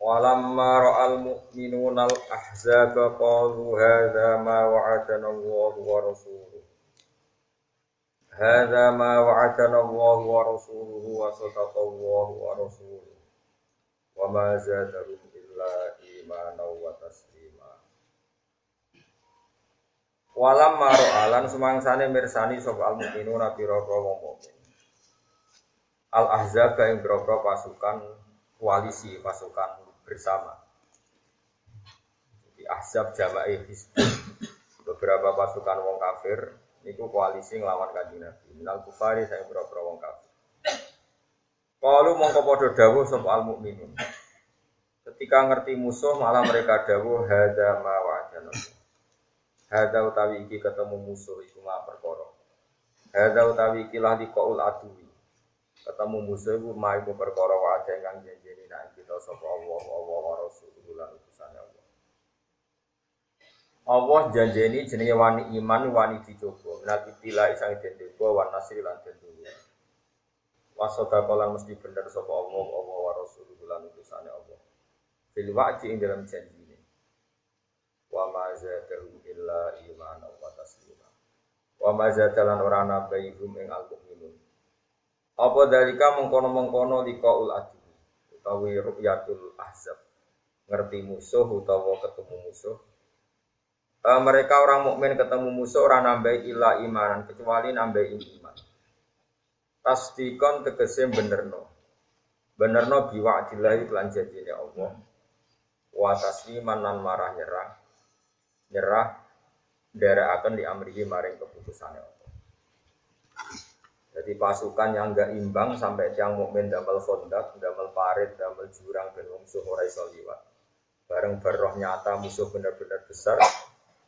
Walamma ra'al mu'minun al-ahzaba qalu hadha ma wa'atana Allah wa rasuluh Hadha ma wa'atana Allah wa rasuluh wa sadaqa Allah wa rasuluh Wa ma zadarum illa imanaw wa taslima. Walamma ra'alan sumangsane mirsani sapa al-mu'minuna biroko wa mu'min. Al-ahzab yang berobro pasukan koalisi, pasukan bersama. Di Ahzab Jama'i Hizbun beberapa pasukan wong kafir niku koalisi nglawan Kanjeng Nabi. Minal kufari saya berapa wong kafir. Kalau mongko padha dawuh sapa al mukminun. Ketika ngerti musuh malah mereka dawuh hadza ma wa'adana. Hadza utawi iki ketemu musuh iku ma perkara. Hadza utawi iki lah liqaul adui. Ketemu musuh iku ma iku perkara wa'ada kang janjeni nek kita sapa Allah Allah wa rasuluhu lan utusane Allah. Allah janjeni jenenge wani iman wani dicoba. Nabi bila isang den coba wan nasri lan den. Wasota kolan mesti bener sapa Allah Allah wa rasuluhu lan utusane Allah. Fil ing dalam janji ini. Wa ma zadahu illa iman wa taslima. Wa ma zadalan ora nabaihum ing. Apa dalika mengkono-mengkono liqaul adi utawi ru'yatul ahzab. Ngerti musuh utawa ketemu musuh. E, mereka orang mukmin ketemu musuh orang nambah ila imanan kecuali nambah iman. Tasdikon tegese benerno. Benerno biwa'dillahi lan janjine Allah. Wa tasliman marah nyerah. Nyerah akan diamrihi maring keputusannya Allah. Jadi pasukan yang enggak imbang sampai tiang mukmin damel kondak, damel parit, damel jurang dan musuh ora iso liwat. Bareng berroh nyata musuh benar-benar besar,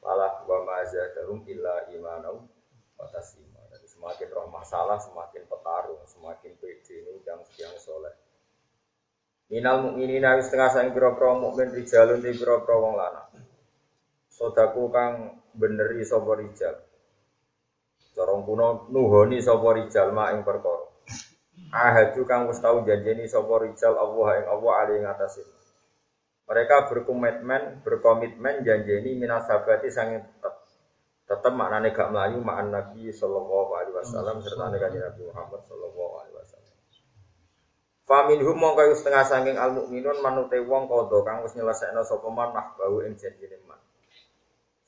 malah wa mazadahum illa imanau wa taslima. Jadi semakin roh masalah, semakin petarung, semakin pede ini yang yang soleh. Minal mukminina wis setengah sang pira-pira mukmin rijalun di pira-pira wong lanang. Sodaku kang beneri sapa rijal. Corong kuno nuhoni sapa rijal ma ing perkara. Ahadu kang wis tau janjeni sapa rijal Allah ing Allah ali ing atase. Mereka berkomitmen, berkomitmen janjeni minasabati sange tetep. Tetep maknane gak melayu ma'an Nabi sallallahu alaihi wasallam serta kanjeng Nabi Muhammad sallallahu alaihi wasallam. Faminhum mongko setengah saking al mukminun manute wong kodho kang wis nyelesekno sapa man bau ing janjine man.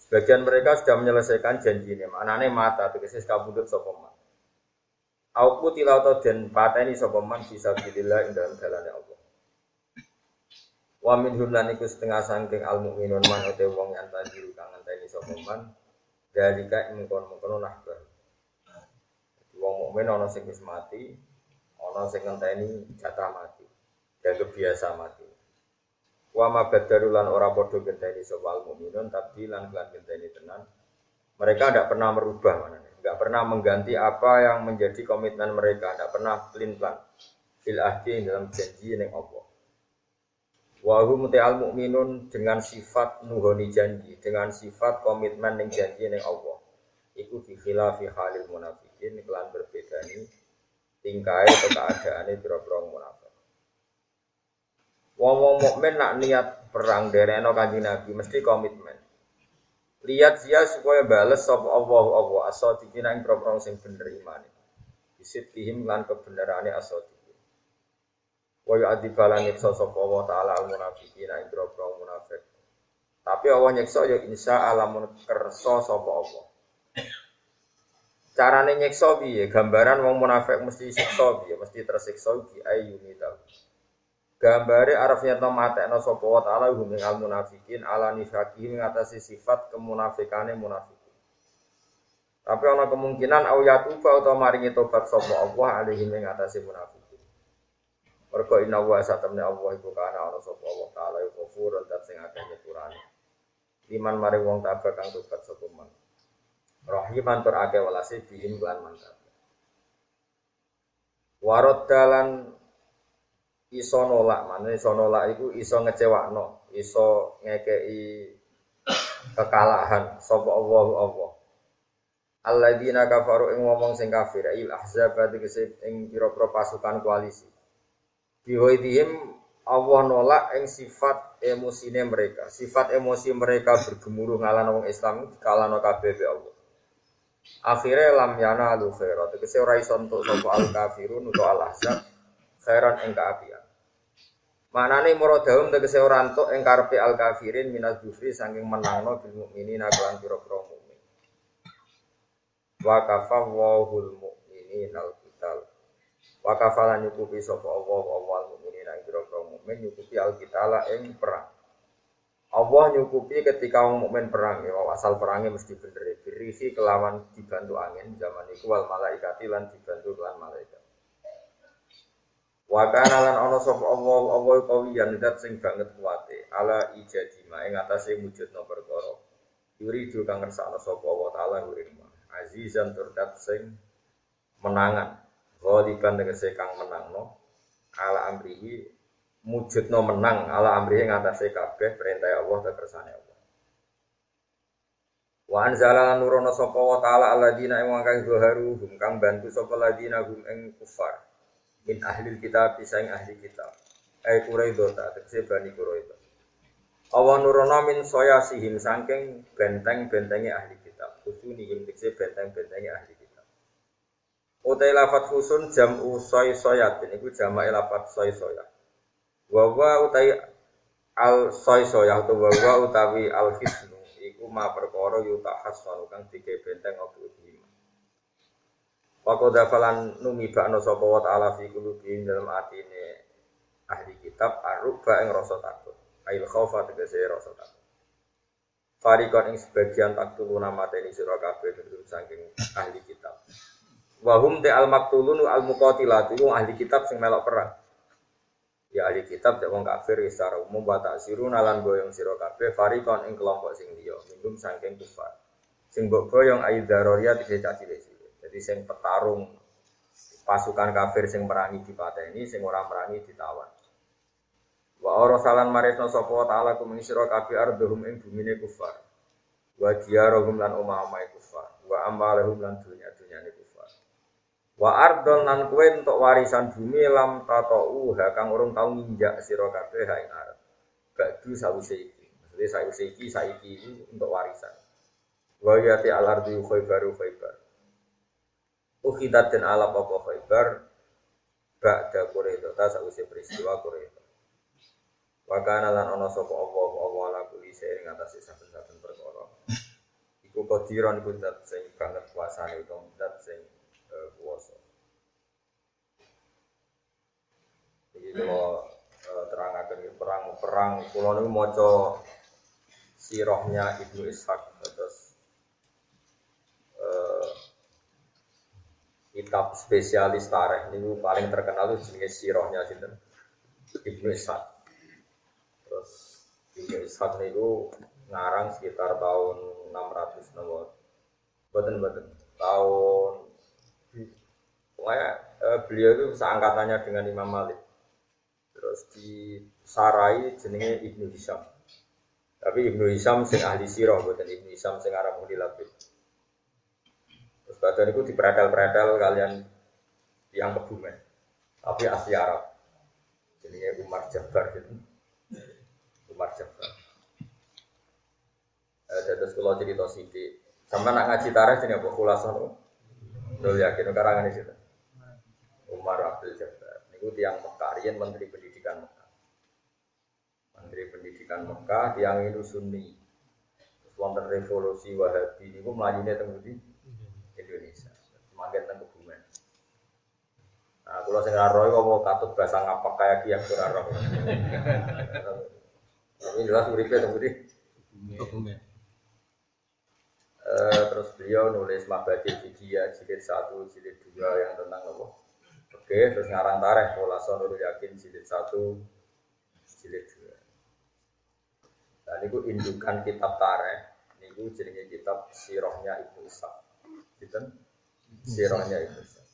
Sebagian mereka sudah menyelesaikan janji ini. Maknanya mata, tegese kabudut sopeman. Aku tilau atau dan pateni sopeman bisa bilillah dalam jalannya Allah. Wa min lan iku setengah sangking al mukminun man ute wong yang tadi kang ngenteni sopeman. Dalika ing mengkono nahbar. Wong mukmin ana sing mati, ana sing ngenteni jatah mati. Dan kebiasa mati. Wa ma lan ora padha genteni sapa mukminun tapi lan genteni tenan. Mereka tidak pernah merubah mana tidak pernah mengganti apa yang menjadi komitmen mereka, tidak pernah pelin plan fil ahdi dalam janji yang Allah. Wahum al mukminun dengan sifat nuhoni janji, dengan sifat komitmen yang janji yang Allah. Iku fi khilafi halil munafikin kelan berbeda ini tingkai atau keadaannya biro-biro munafik. Wong-wong mukmin nak niat perang dereno kanjeng Nabi mesti komitmen. Lihat dia supaya bales sapa Allah Allah asadiqina ing propro sing bener iman. Bisidqihim lan kebenerane asadiqin. Wa yu'adzibalan nyiksa sapa Allah taala al munafiqin ing propro munafik. Tapi Allah nyiksa ya insya Allah kersa sapa Allah. Carane nyiksa piye? Gambaran wong munafik mesti siksa piye? Mesti tersiksa di ayuni tahu. Gambare arafnya to matekno sapa wa taala hum al munafikin ala nifaqi ngatasi sifat kemunafikane munafikin. Tapi ana kemungkinan au yatuba utawa maringi tobat sapa Allah alaihi ing ngatasi munafikin. Mergo inna wa satamne Allah iku kana ana sapa Allah taala iku ghafur dan sing akeh nyepurane. Iman mari wong tabah kang tobat sapa man. Rahiman tur akeh walase bihim lan man tabah. Warot dalan iso nolak, mana iso nolak iku iso ngecewakno, iso ngekei kekalahan sapa Allah Allah. Alladzina kafaru ing ngomong sing kafir il ahzab tegese ing pira-pira pasukan koalisi. Bihoidihim Allah nolak ing sifat emosine mereka. Sifat emosi mereka bergemuruh ngalano wong Islam dikalano kabeh be Allah. Akhirnya lam yana alu khairat. Tegese ora iso entuk sapa al kafirun utawa al ahzab khairan ing kaapian. Manane muradahum tegese ora entuk ing karepe al kafirin minaz dzufri saking menangno bil mukminina kelan pira-pira wa kafawahul mu'minin al qital wa kafalan nyukupi sapa Allah awal mukminin ing pira-pira mukmin nyukupi al qitala ing perang. Allah nyukupi ketika wong mukmin perang ya asal perangnya mesti bener. Berisi kelawan dibantu angin zaman itu wal malaikati lan dibantu lan malaikat Wa kana lan ana sapa Allah Allah kawiyan dat sing banget kuwate ala ijadima ing atase wujudna perkara. Yuridu kang ngersakno sapa Allah taala ing azizan turdat sing menangan. Ghaliban tegese kang menangno. Ala amrihi mujudno menang. Ala amrihi ngatasé kabeh perintah Allah dan kersane Allah. Wa anzala nurono sapa wa taala alladzina ing kang zuharu hum kang bantu sapa ladina hum ing kufar min ahli kitab saing ahli kitab ay quraidota tegese bani quraidah Allah nurono min soya sihim saking benteng-bentengi ahli husuni tekse benteng-bentengi ahli kita. Utai lafat husun jam usoi soyat ini ku jama lafat soy soyat. Wawa utai al soy soyat atau wawa utawi al hisnu iku ma perkara yuta hasanu kang tiga benteng opo Wako dafalan numi bakno sapa wa ta'ala fi qulubihim dalam atine ahli kitab aruba ing rasa takut. Ail khaufa tegese rasa takut. Farikon ing sebagian taktulu nama teni sira kabeh saking ahli kitab. Wahum te al maktulun al muqatilat itu ahli kitab sing melok perang. Ya ahli kitab cek wong kafir secara umum wa taksirun lan boyong sira kabeh farikon ing kelompok sing liya minum saking kufar. Sing mbok boyong tidak caci Jadi sing petarung pasukan kafir sing merangi dipateni, sing ora merangi ditawan. Wa arasalan marisna sapa taala kum ing sira kabeh ardhum ing bumine kufar. Wa diyarahum lan omah-omah kufar. Wa amalahum lan dunya-dunyane kufar. Wa ardon lan kowe entuk warisan bumi lam tatau ha kang urung tau nginjak sira kabeh ha ing arep. Badu sawise iki. Maksudnya sawise iki saiki iki untuk warisan. Wa yati al ardi khaybaru khaybar. Ukhidat dan alap apa khaybar Ba'da Quraidah, ta sausai peristiwa Quraidah. Wakana lan ana sapa Allah Allah ala kuli sing ngatasi saben-saben perkara. Iku kodiron iku dat sing banget kuasane utawa dat sing uh, kuwasa. Iki kula uh, terangaken perang-perang kula niku maca sirahnya Ibnu Ishaq terus kitab spesialis tarikh ini paling terkenal itu jenis sirahnya sinten Ibnu Ishaq Terus Ibnu Ishaq itu ngarang sekitar tahun 600 nomor. Baten tahun pokoknya eh, beliau itu seangkatannya dengan Imam Malik. Terus di Sarai jenenge Ibnu Hisham. Tapi Ibnu Hisham sing ahli sirah, bukan Ibnu Hisham sing arah mudi badan itu diperadal-peradal kalian yang kebumen. Tapi asli Arab. Jenenge Umar Jabbar gitu. Umar Jabbar. Eh, terus kalau cerita sidi, sama nak ngaji tarikh ini apa kulasan? Dulu yakin karangan itu. Umar Abdul Jabbar. Ini tiang Mekah, Rian Menteri Pendidikan Mekah. Menteri Pendidikan Mekah, tiang itu Sunni. Wonten revolusi Wahabi ini melajunya tengah di Indonesia. Semakin tengah kebumen. Nah, kalau saya roy kok mau katut bahasa ngapak kayak kiai kurang roh. Ini jelas uripe temu di. Uh, terus beliau nulis Mabadil Fidia jilid satu, jilid dua yang tentang apa? Oke, terus ngarang tareh pola sonur yakin jilid satu, jilid dua. Dan itu indukan kitab tareh, ini jenenge kitab sirohnya Ibnu Ishaq. Gitu? Sirohnya Ibnu Ishaq.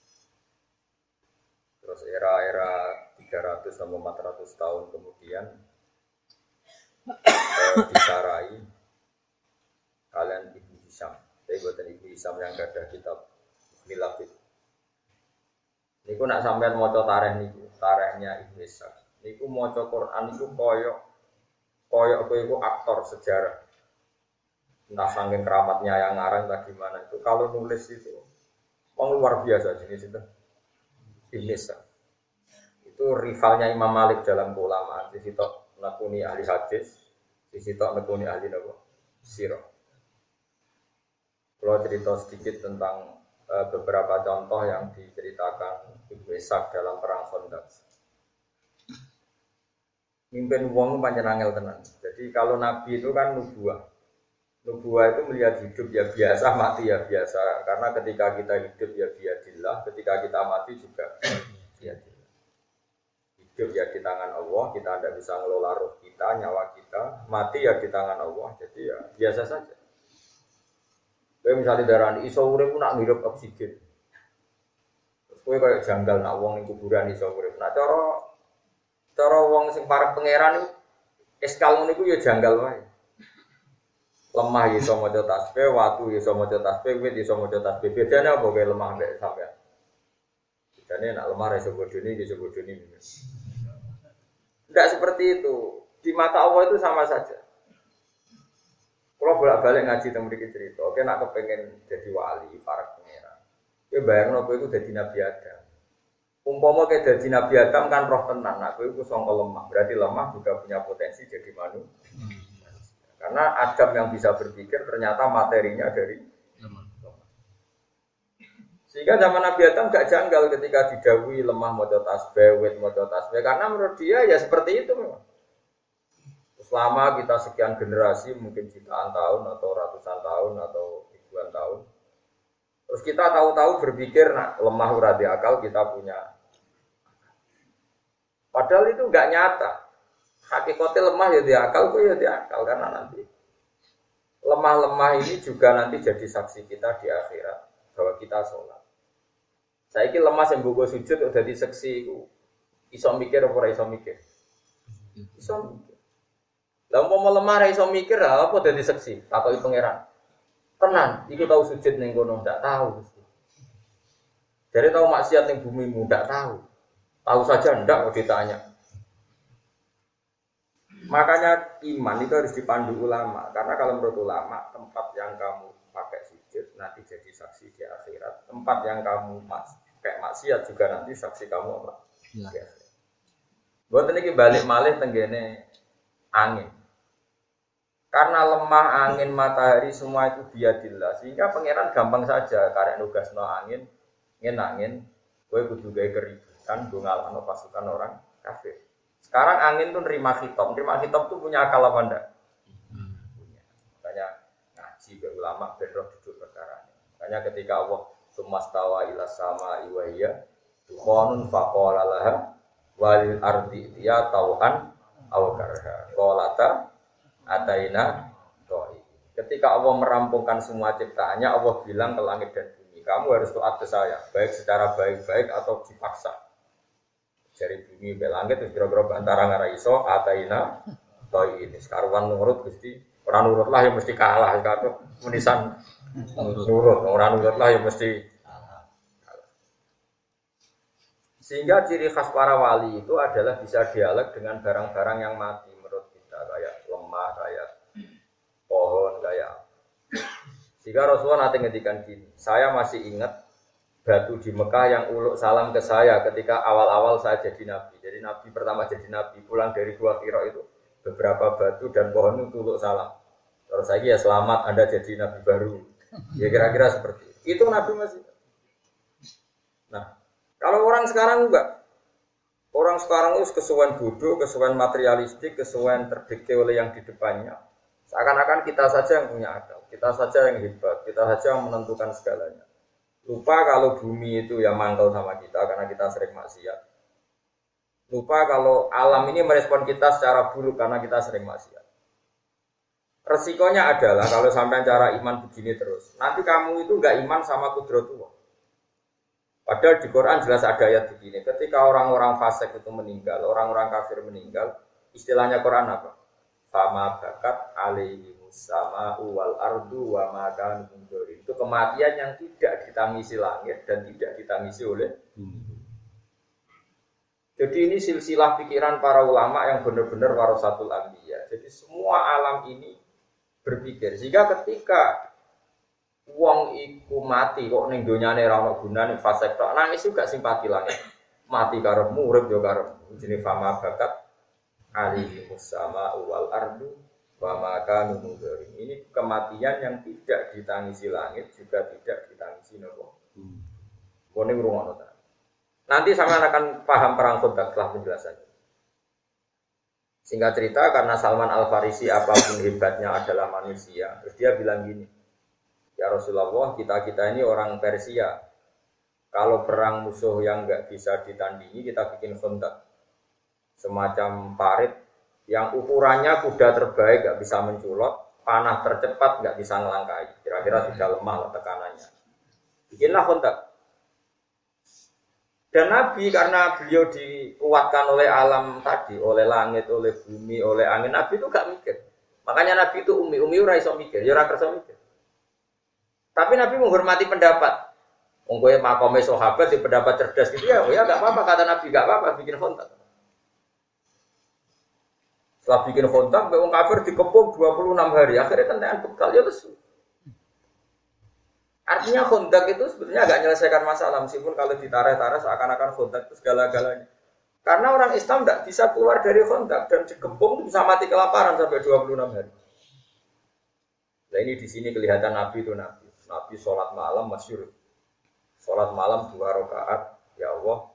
Terus era-era 300 sampai 400 tahun kemudian eh, disarai kalian Ibnu Hisham. Saya buatan Ibnu Hisham yang ada kitab Milafid. Niku nak sampean maca tareh niku, tarehnya Ibnu Ishaq. Niku maca Quran niku koyok koyok kowe iku aktor sejarah. Entah saking keramatnya yang ngarang tadi mana itu. Kalau nulis itu, oh, luar biasa jenis itu. Ishaq. Itu rivalnya Imam Malik dalam keulamaan. Di situ nakuni ahli hadis, di situ nakuni ahli nabo sirah. Kalau cerita sedikit tentang uh, beberapa contoh yang diceritakan Ishaq dalam perang Khandaq. Mimpin wong panjang angel tenan. Jadi kalau Nabi itu kan nubuah. Nubuah itu melihat hidup ya biasa, mati ya biasa. Karena ketika kita hidup ya biadillah, ketika kita mati juga biadillah. Hidup ya di tangan Allah, kita tidak bisa ngelola roh kita, nyawa kita. Mati ya di tangan Allah, jadi ya biasa saja. Kayak misalnya darah iso urip nak ngirup oksigen. Terus kowe kayak janggal nak wong ning kuburan iso urip. Nah cara cara wong sing para pangeran iku eskal iku ya janggal wae. Lemah ya iso maca tasbih, watu ya iso maca tasbih, wit ya iso maca tasbih. Bedane apa kayak lemah mbek sampean? Bedane nak lemah iso bodoni, iso bodoni. Tidak seperti itu. Di mata Allah itu sama saja. Kalau bolak balik ngaji tentang mereka cerita, oke nak kepengen jadi wali, para pangeran. Ya bayar nopo itu jadi nabi Adam. Umpama kayak jadi nabi Adam kan roh tenang, nak itu songkol lemah. Berarti lemah juga punya potensi jadi manusia. Karena Adam yang bisa berpikir ternyata materinya dari lemah. Sehingga zaman Nabi Adam gak janggal ketika didawi lemah mau tasbih, wet mau tasbih. Karena menurut dia ya seperti itu memang. Selama kita sekian generasi, mungkin jutaan tahun atau ratusan tahun atau ribuan tahun. Terus kita tahu-tahu berpikir, nah lemah uradi akal kita punya. Padahal itu nggak nyata. Hakikatnya lemah ya di akal, ya di akal karena nanti lemah-lemah ini juga nanti jadi saksi kita di akhirat bahwa kita sholat. Saya ini lemah yang buku sujud udah di saksi iso mikir apa iso mikir? Iso mikir. Lah mau lemah iso mikir apa dadi seksi, takoki pangeran. Tenan, iku tahu sujud ning kono ndak tahu. Jadi tahu maksiat ning bumi mu ndak tahu. Tahu saja ndak kok ditanya. Makanya iman itu harus dipandu ulama karena kalau menurut ulama tempat yang kamu pakai sujud nanti jadi saksi di akhirat. Tempat yang kamu pakai maksiat juga nanti saksi kamu apa? Ya. Buat ini balik malih tenggene angin. Karena lemah angin matahari semua itu biadillah sehingga pangeran gampang saja karek nugas no angin, angin angin, gue kudu gaya keributan, gue ngalano pasukan orang kafir. Sekarang angin tuh nerima hitop, nerima hitop tuh punya akal apa enggak? Punya. Makanya ngaji ke ulama benroh duduk perkara ini. Makanya ketika Allah sumastawa ila sama iwaiya tukhonun faqala laha walil ardi dia tauhan awakarha kolata ataina toi. Ketika Allah merampungkan semua ciptaannya, Allah bilang ke langit dan bumi, kamu harus taat ke saya, baik secara baik-baik atau dipaksa. Dari bumi ke langit, terus kira-kira antara ngara iso, ataina toi ini. Sekaruan nurut, gusti. Orang nurut lah yang mesti kalah, kata menisan nurut, orang nurut lah yang mesti sehingga ciri khas para wali itu adalah bisa dialog dengan barang-barang yang mati. Lemah kayak pohon kayak jika Rasulullah nanti ngedikan gini, saya masih ingat batu di Mekah yang uluk salam ke saya ketika awal-awal saya jadi nabi. Jadi nabi pertama jadi nabi pulang dari gua kiro itu beberapa batu dan pohon itu uluk salam. Terus saya ya selamat Anda jadi nabi baru. Ya kira-kira seperti itu. Itu nabi masih. Nah, kalau orang sekarang enggak, Orang sekarang itu kesuwen bodoh, kesuwen materialistik, kesuwen terdikte oleh yang di depannya. Seakan-akan kita saja yang punya akal, kita saja yang hebat, kita saja yang menentukan segalanya. Lupa kalau bumi itu ya mangkel sama kita karena kita sering maksiat. Lupa kalau alam ini merespon kita secara buruk karena kita sering maksiat. Resikonya adalah kalau sampai cara iman begini terus, nanti kamu itu nggak iman sama kudrotullah. Padahal di Quran jelas ada ayat begini, ketika orang-orang fasik itu meninggal, orang-orang kafir meninggal, istilahnya Quran apa? Fama bakat alaihi sama uwal ardu wa makan Itu kematian yang tidak ditangisi langit dan tidak ditangisi oleh bumi. Jadi ini silsilah pikiran para ulama yang benar-benar warasatul anbiya. Jadi semua alam ini berpikir. Sehingga ketika uang iku mati kok ning donyane ora ono gunane fase tok nangis juga simpati langit. Mati karo murid yo karo jenenge fama bakat alihi musama wal ardu wa maka Ini kematian yang tidak ditangisi langit juga tidak ditangisi nopo. Hmm. Ta. Nanti sama akan paham perang kontak setelah penjelasannya. Singkat cerita karena Salman Al Farisi apa pun hebatnya adalah manusia, terus dia bilang gini, ya Rasulullah kita kita ini orang Persia, kalau perang musuh yang nggak bisa ditandingi kita bikin kontak semacam parit yang ukurannya kuda terbaik nggak bisa menculot, panah tercepat nggak bisa ngelangkai. Kira-kira sudah lemah lah tekanannya. Bikinlah kontak. Dan Nabi karena beliau dikuatkan oleh alam tadi, oleh langit, oleh bumi, oleh angin, Nabi itu gak mikir. Makanya Nabi itu umi, umi ora iso mikir, ya ora mikir. Tapi Nabi menghormati pendapat. Ongkoe makome sahabat di pendapat cerdas gitu ya, oh ya gak apa-apa kata Nabi, gak apa-apa bikin kontak. Setelah bikin kontak, wong kafir dikepung 26 hari. Akhirnya tentean bekal ya lesu. Artinya kontak itu sebetulnya agak menyelesaikan masalah meskipun kalau ditarik-tarik seakan-akan kontak itu segala-galanya. Karena orang Islam tidak bisa keluar dari kontak dan dikepung bisa mati kelaparan sampai 26 hari. Nah ini di sini kelihatan Nabi itu Nabi. Nabi sholat malam masyur. Sholat malam dua rakaat. Ya Allah,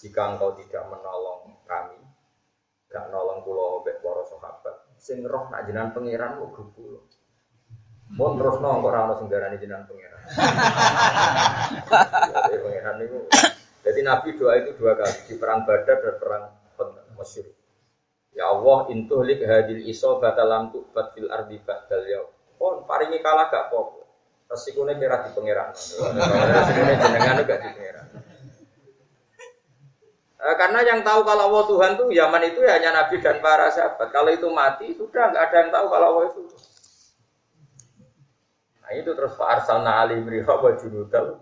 jika engkau tidak menolong kami, gak nolong pulau mbek para sahabat sing roh nak jenengan pangeran kok grup kula Mun terus nong kok sing darani jenengan pangeran. Jadi pangeran niku jadi Nabi doa itu dua kali di perang Badar dan perang Mesir. Ya Allah intuhlik hadil iso batalam tu fil ardi ba'dal yaum. Pon paringi kalah gak apa-apa. Resikune kira di pangeran. Resikune jenengan gak di pangeran. Eh, karena yang tahu kalau Allah Tuhan tuh Yaman itu ya hanya Nabi dan para sahabat. Kalau itu mati sudah nggak ada yang tahu kalau Allah itu. Nah itu terus Pak Arsalna Ali Mriha wa junudal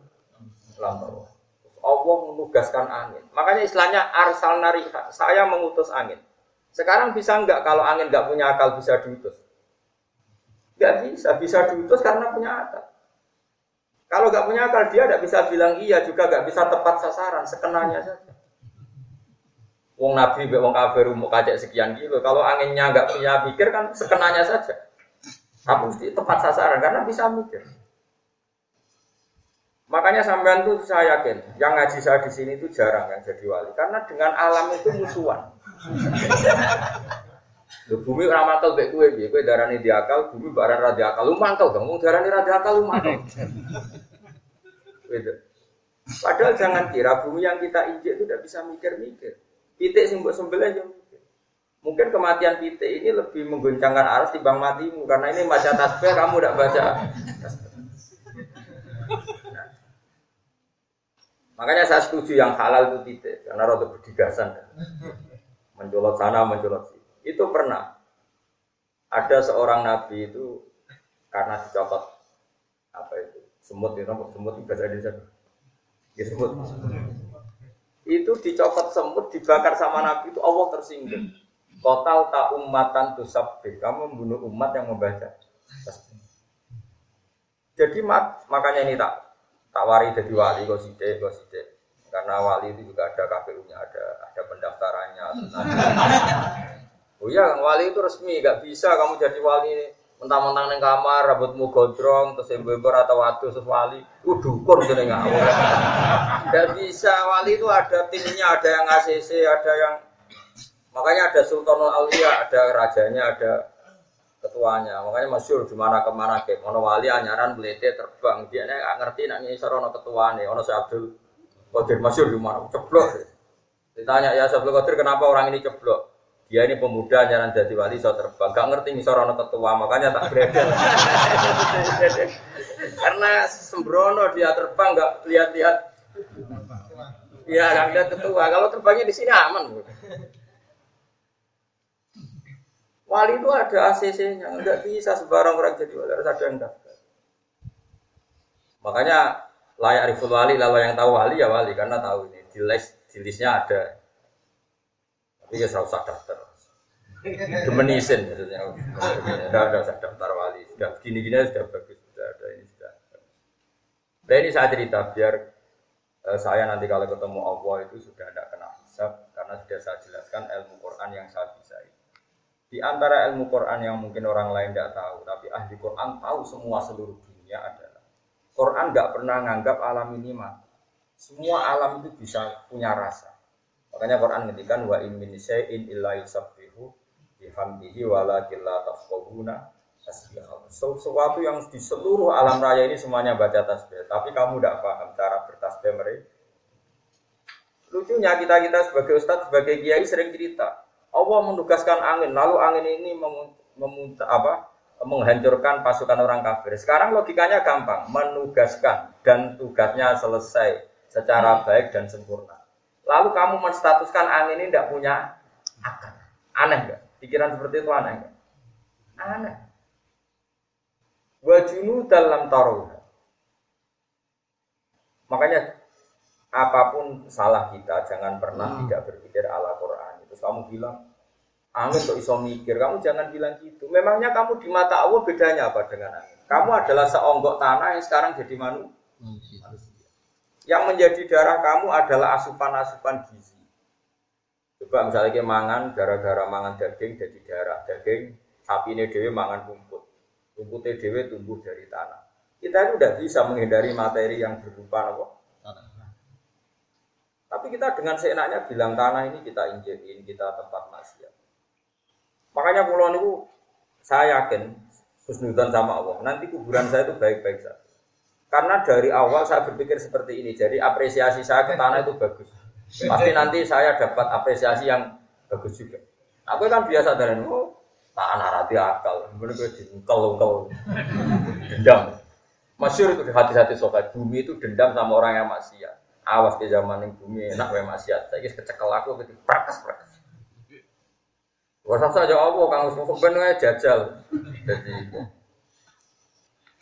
Allah menugaskan angin. Makanya istilahnya Arsalna Riha, saya mengutus angin. Sekarang bisa nggak kalau angin nggak punya akal bisa diutus? Nggak bisa, bisa diutus karena punya akal. Kalau nggak punya akal dia nggak bisa bilang iya juga nggak bisa tepat sasaran, sekenanya saja. Wong Nabi be wong kafir mau kacek sekian kilo. Kalau anginnya nggak punya pikir kan sekenanya saja. Tapi mesti tepat sasaran karena bisa mikir. Makanya sampean tuh saya yakin, yang ngaji saya di sini itu jarang yang jadi wali, karena dengan alam itu musuhan. Lho bumi ora mantel mbek kowe piye? Kowe darani diakal, bumi barang ra diakal. Lu mantel dong, wong darani ra diakal lu mantel. Padahal jangan kira bumi yang kita injek itu tidak bisa mikir-mikir. Pitik sing mbok sembelih yo Mungkin kematian pitik ini lebih mengguncangkan arus bang matimu karena ini baca tasbih kamu tidak baca. Makanya saya setuju yang halal itu pitik karena rada berdigasan. Mencolot sana, mencolot sini. Itu pernah. Ada seorang nabi itu karena dicopot. Apa itu? Semut itu semut itu bahasa Indonesia. Ya semut itu dicopot semut, dibakar sama Nabi itu Allah tersinggung. Total tak umatan tuh sabbe. Kamu membunuh umat yang membaca. Jadi mak, makanya ini tak tak wari jadi wali kok side kok side. Karena wali itu juga ada KPU-nya, ada ada pendaftarannya. Oh iya, wali itu resmi, gak bisa kamu jadi wali mentang-mentang neng kamar, rambutmu gondrong, terus ember atau waktu terus wali, uh dukun jadi ngawur. Gak bisa, wali itu ada timnya, ada yang ACC, ada yang makanya ada Sultanul Aulia, ada rajanya, ada ketuanya. Makanya masyur di mana ke mana ke ono wali anyaran belete terbang dia nggak ngerti nak ngisor ono ketuanya ono Abdul Qadir masyur di mana ceblok. Ditanya ya Abdul Qadir kenapa orang ini ceblok? Dia ini pemuda anyaran jadi wali so terbang. Gak ngerti ngisor ono ketua makanya tak beredar. Karena sembrono dia terbang nggak lihat-lihat. Iya, nggak lihat ketua. Kalau terbangnya di sini aman. Wali itu ada ACC-nya, nggak bisa sebarang orang jadi wali harus ada yang daftar. Makanya layak riful wali, lalu yang tahu wali ya wali karena tahu ini di list di listnya ada. Tapi ya serau usah daftar. Demenisin maksudnya. Sudah ada usah daftar wali, sudah gini-gini sudah bagus, sudah ada ini sudah. Nah ini saya cerita biar eh, saya nanti kalau ketemu Allah itu sudah tidak kena hisab karena sudah saya jelaskan ilmu Quran yang saya bisa. Di antara ilmu Quran yang mungkin orang lain tidak tahu, tapi ahli Quran tahu semua seluruh dunia adalah Quran nggak pernah nganggap alam ini mati. Semua alam itu bisa punya rasa. Makanya Quran ngendikan wa in min syai'in illa yusabbihu bihamdihi walakin la tafqahuna So, sesuatu yang di seluruh alam raya ini semuanya baca tasbih, tapi kamu tidak paham cara bertasbih mereka. Lucunya kita kita sebagai ustadz, sebagai kiai sering cerita, Allah menugaskan angin, lalu angin ini memuncak apa? menghancurkan pasukan orang kafir. Sekarang logikanya gampang, menugaskan dan tugasnya selesai secara baik dan sempurna. Lalu kamu menstatuskan angin ini tidak punya akal. Aneh enggak? Pikiran seperti itu aneh enggak? Aneh. Wajunu dalam taruh. Makanya apa pun salah kita jangan pernah hmm. tidak berpikir ala Quran. Terus kamu bilang, angin kok iso mikir, kamu jangan bilang gitu. Memangnya kamu di mata Allah bedanya apa dengan angin? Kamu adalah seonggok tanah yang sekarang jadi manusia. Yang menjadi darah kamu adalah asupan-asupan gizi. Coba misalnya kita mangan, gara-gara mangan daging jadi darah. Daging, sapi ini dewi mangan rumput. Rumputnya dewi tumbuh dari tanah. Kita itu tidak bisa menghindari materi yang berupa apa? Tapi kita dengan seenaknya bilang tanah ini kita injekin, kita tempat maksiat. Makanya pulau itu saya yakin husnudan sama Allah. Nanti kuburan saya itu baik-baik saja. Karena dari awal saya berpikir seperti ini. Jadi apresiasi saya ke tanah itu bagus. Pasti nanti saya dapat apresiasi yang bagus juga. Aku kan biasa dari oh, tanah rati akal. Kemudian gue dengkel dendam. Masyur itu di hati-hati sobat bumi itu dendam sama orang yang maksiat. Awas ke zaman yang bumi enak wae maksiat. Saya kecekel aku gitu prakas prakas. Wasa saja apa kang wis ben jajal. Jadi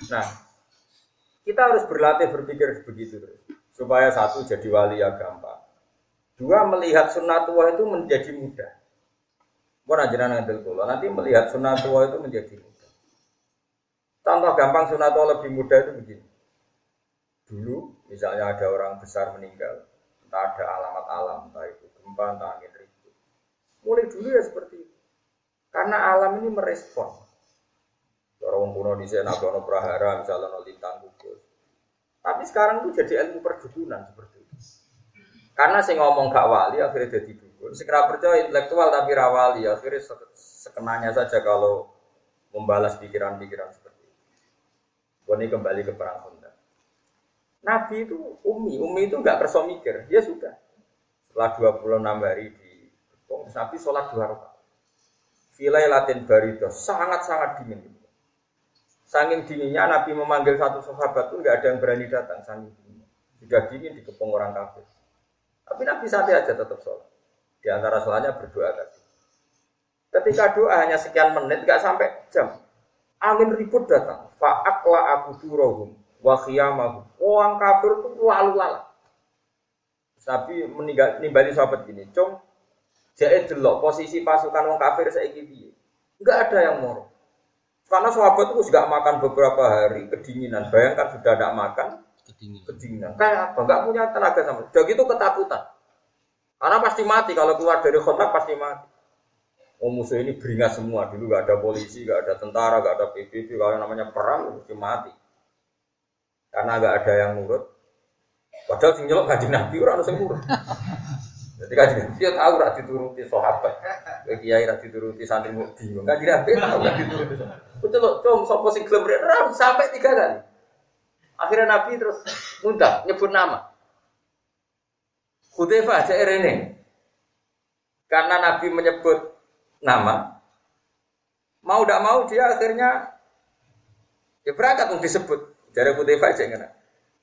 Nah, kita harus berlatih berpikir begitu terus. Supaya satu jadi wali ya gampang. Dua melihat sunnatullah itu menjadi mudah. Bukan ajaran kula. Nanti melihat sunnatullah itu menjadi mudah. Contoh gampang sunnatullah lebih mudah itu begini. Dulu misalnya ada orang besar meninggal, entah ada alamat alam, entah itu gempa, entah angin ribut. Mulai dulu ya seperti itu. Karena alam ini merespon. Orang kuno di sana ada prahara, misalnya no lintang gugus. Tapi sekarang itu jadi ilmu perdukunan seperti itu. Karena saya ngomong gak wali akhirnya jadi dukun. Segera percaya intelektual tapi rawali akhirnya sekenanya saja kalau membalas pikiran-pikiran seperti itu. Ini kembali ke perang Nabi itu umi, umi itu nggak kerso mikir, dia sudah. Setelah 26 hari di Nabi sholat dua rakaat. Filai latin barido sangat-sangat dingin. Saking dinginnya Nabi memanggil satu sahabat itu nggak ada yang berani datang. Saking dinginnya. Sudah dingin dikepung orang kafir. Tapi Nabi santai aja tetap sholat. Di antara sholatnya berdoa tadi. Ketika doa hanya sekian menit, nggak sampai jam. Angin ribut datang. Fa'akla aku turohum wa khiyamahu. Orang kafir itu lalu lalat. Tapi meninggal nimbali sahabat gini, cung jadi delok posisi pasukan orang kafir saya piye. Enggak ada yang moro. Karena sahabat itu juga makan beberapa hari kedinginan. Bayangkan sudah tidak makan kedinginan. kedinginan. Kayak apa? Enggak punya tenaga sama. Udah gitu ketakutan. Karena pasti mati kalau keluar dari kontrak pasti mati. Oh musuh ini beringat semua dulu gak ada polisi, gak ada tentara, gak ada PBB, kalau namanya perang mesti mati karena nggak ada yang nurut. Padahal sing nyelok kanjeng Nabi ora ono sing nurut. Jadi kan dia tahu rak dituruti sahabat. Kiai rak dituruti santri mau bingung. Kan dia tahu rak dituruti. Betul loh, com sopo sing gelem sampai tiga kali. Akhirnya Nabi terus mudah nyebut nama. Hudzaifah aja ini. Karena Nabi menyebut nama, mau tidak mau dia akhirnya ya berangkat untuk disebut. Jadi Hudzaifah aja ngene.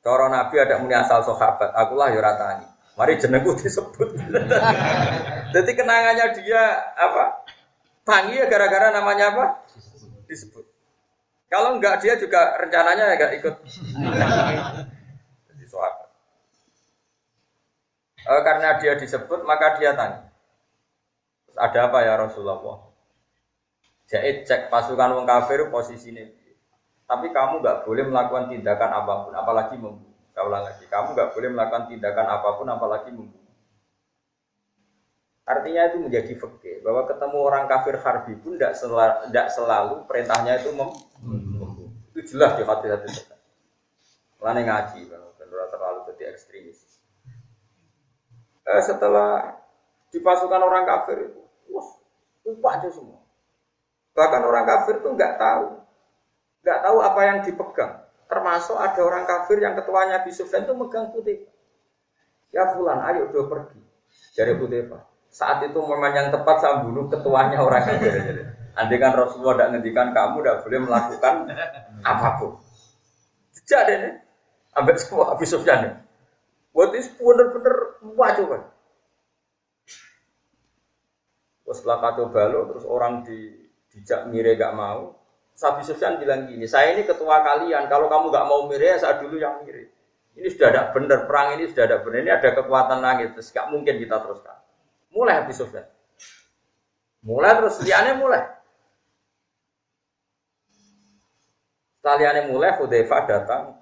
Cara Nabi ada muni asal sahabat, akulah ya ratani. Mari jenengku disebut. Jadi kenangannya dia apa? Tangi ya gara-gara namanya apa? Disebut. Kalau enggak dia juga rencananya enggak ikut. Jadi sahabat. E, karena dia disebut maka dia tanya. Ada apa ya Rasulullah? Jadi cek pasukan wong kafir posisinya tapi kamu nggak boleh melakukan tindakan apa pun, apalagi membunuh. Saya ulang lagi, kamu nggak boleh melakukan tindakan apa pun, apalagi membunuh. Artinya itu menjadi fakir bahwa ketemu orang kafir harbi pun tidak selalu, selalu perintahnya itu membunuh. Itu jelas di hati-hati kita. Lain ngaji, benar terlalu jadi ekstremis. Eh, setelah dipasukan orang kafir itu, wah, lupa aja semua. Bahkan orang kafir itu nggak tahu nggak tahu apa yang dipegang. Termasuk ada orang kafir yang ketuanya Abi Sufyan itu megang putih. Ya fulan, ayo udah pergi. Jadi putih Saat itu momen yang tepat saya bunuh ketuanya orang kafir. Andai kan Rasulullah tidak ngendikan kamu tidak boleh melakukan apa pun. Sejak deh nih, ambil semua Abi Sufyan. Buat itu bener-bener coba. Setelah kacau balo, terus orang di dijak mire gak mau, Sabi Sufyan bilang gini, saya ini ketua kalian, kalau kamu nggak mau mirip, ya saya dulu yang mirip. Ini sudah ada benar, perang ini sudah ada benar, ini ada kekuatan langit, terus nggak mungkin kita teruskan. Mulai Habis Sufyan. Mulai terus, liannya mulai. Setelah mulai, Hudayfa datang,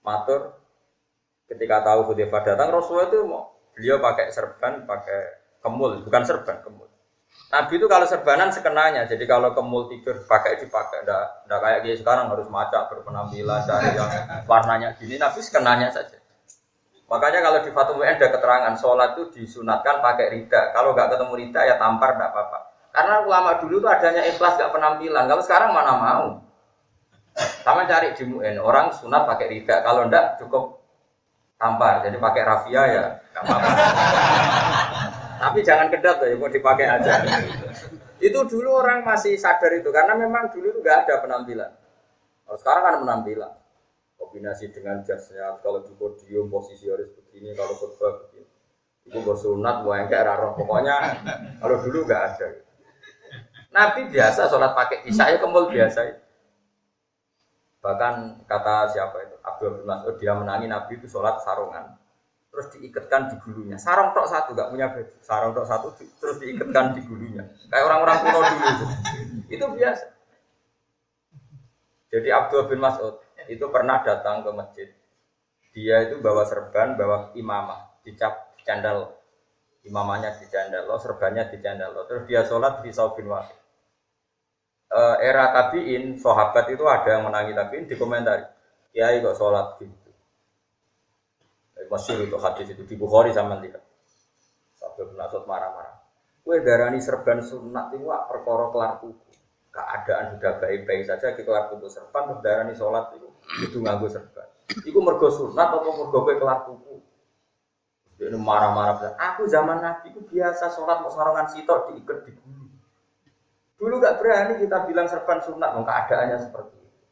matur. Ketika tahu Hudayfa datang, Rasulullah itu mau, beliau pakai serban, pakai kemul, bukan serban, kemul. Nabi itu kalau serbanan sekenanya, jadi kalau kemul tidur pakai dipakai, ndak kayak dia sekarang harus macak berpenampilan cari yang warnanya gini. Nabi sekenanya saja. Makanya kalau di Fatum ada keterangan sholat itu disunatkan pakai rida. Kalau nggak ketemu rida ya tampar ndak apa-apa. Karena ulama dulu itu adanya ikhlas nggak penampilan. Kalau sekarang mana mau? Sama cari di mu'in, orang sunat pakai rida. Kalau ndak cukup tampar. Jadi pakai rafia ya nggak apa-apa. Tapi jangan kedat ya, mau dipakai aja. itu dulu orang masih sadar itu karena memang dulu nggak ada penampilan. Kalau sekarang kan penampilan. Kombinasi dengan jasnya, kalau di podium posisi harus begini, kalau khutbah begini. Itu bersunat, mau kayak roh. Pokoknya kalau dulu nggak ada. Nabi biasa sholat pakai isya ya kemul biasa. Bahkan kata siapa itu Abdul Mas'ud dia menangi Nabi itu sholat sarungan terus diikatkan di gulunya. Sarong tok satu, nggak punya baju. Sarong tok satu terus diikatkan di gulunya. Kayak orang-orang kuno dulu itu. Itu biasa. Jadi Abdul bin Mas'ud itu pernah datang ke masjid. Dia itu bawa serban, bawa imamah, dicap candal. Imamahnya di candal, serbannya di candal. Terus dia sholat di saubin wahid. E, era tabiin, sahabat itu ada yang menangi tabiin di komentar. Ya, kok sholat gitu Masyur itu hadis itu di Bukhari sama lihat. Sampai penasut marah-marah. Kue darani serban sunat itu wak perkara kelar tuku. Keadaan sudah baik-baik saja kita kelar tuku serban terus darani sholat itu itu nganggo serban. Iku mergo sunat atau mergo kue kelar tuku. Dia marah-marah. Aku zaman Nabi itu biasa sholat mau sarongan sitok diikat di bulu. Dulu gak berani kita bilang serban sunat, keadaannya seperti itu.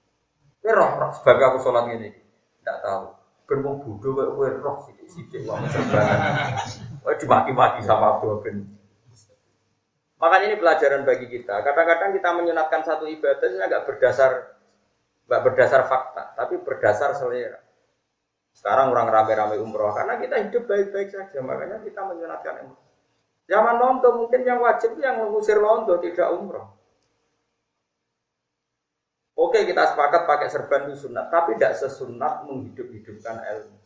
Kue roh, roh sebagai aku sholat ini, tidak tahu ben wong bodho kok kowe roh sithik-sithik wong sembarangan. Kowe dimaki-maki sama Abdul bin. Makanya ini pelajaran bagi kita. Kadang-kadang kita menyunatkan satu ibadah ini agak berdasar nggak berdasar fakta, tapi berdasar selera. Sekarang orang rame-rame umroh karena kita hidup baik-baik saja, makanya kita menyunatkan umroh. Zaman nonton mungkin yang wajib yang mengusir nonton tidak umroh. Oke kita sepakat pakai serban itu sunat, tapi tidak sesunat menghidup-hidupkan ilmu.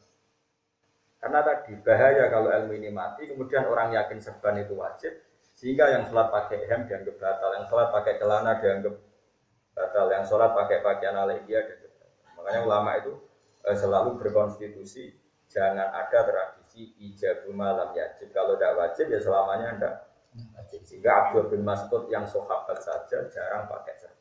Karena tadi bahaya kalau ilmu ini mati, kemudian orang yakin serban itu wajib, sehingga yang sholat pakai hem dianggap batal, yang sholat pakai celana dianggap batal, yang sholat pakai pakaian dia dianggap batal. Makanya ulama itu eh, selalu berkonstitusi, jangan ada tradisi ijab malam yajib. Kalau tidak wajib ya selamanya tidak wajib. Sehingga Abdul bin Mas'ud yang sahabat saja jarang pakai serban.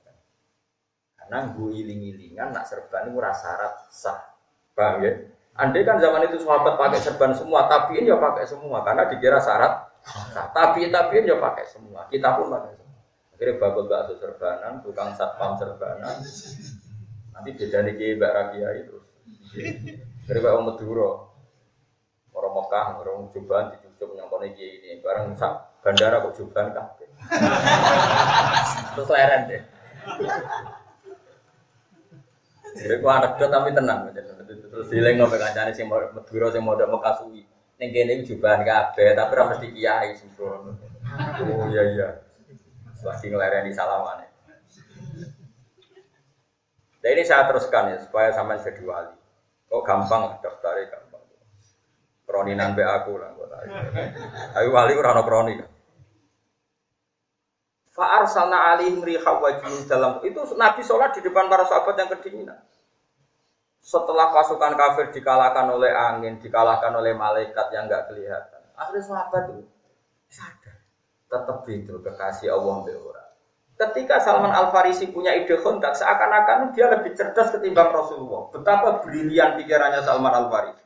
Karena gue iling-ilingan nak serban itu syarat sah. Paham ya? Andai kan zaman itu sahabat pakai serban semua, tapi ini ya pakai semua karena dikira syarat. Nah, tapi tapi ya pakai semua. Kita pun pakai semua. Akhirnya bakul bakso serbanan, tukang satpam serbanan. Nanti beda nih Mbak Rakia itu. Dari Mbak Madura, orang Mekah, orang Juban dicucuk yang kone ini, barang sak bandara kok Juban kan. Terus leren deh. Jadi gua anekdot tapi tenang, terus dileng ngopi kancane sing Madura sing modok Mekah suwi. Ning kene iki jubahan kabeh, tapi ora mesti kiai sembrono. Oh iya iya. Lagi ngelereni salamane. Nah ini saya teruskan ya supaya sampai jadi wali. Kok gampang daftarnya gampang. Kroninan be aku lah. Tapi wali ora ono kroni kan. Fa'arsalna alihim riha wajin dalam itu Nabi sholat di depan para sahabat yang kedinginan. Setelah pasukan kafir dikalahkan oleh angin, dikalahkan oleh malaikat yang nggak kelihatan. Akhirnya sahabat itu sadar. Tetap itu kekasih Allah orang. Ketika Salman Al Farisi punya ide kontak, seakan-akan dia lebih cerdas ketimbang Rasulullah. Betapa brilian pikirannya Salman Al Farisi.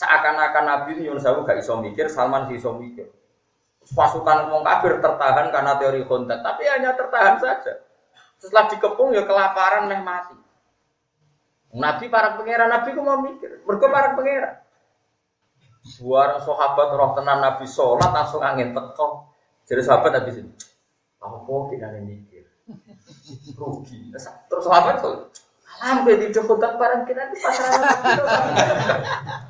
Seakan-akan Nabi Yunus gak iso mikir, Salman iso mikir pasukan wong kafir tertahan karena teori kontak, tapi hanya tertahan saja. Setelah dikepung ya kelaparan meh mati. Nabi para pangeran Nabi ku mau mikir, mergo para pangeran. Buar sahabat roh tenan Nabi sholat langsung angin teko. Jadi sahabat Nabi sini, apa kita mikir? Rugi. Terus sahabat tuh, alam di kontak barang kita di pasaran.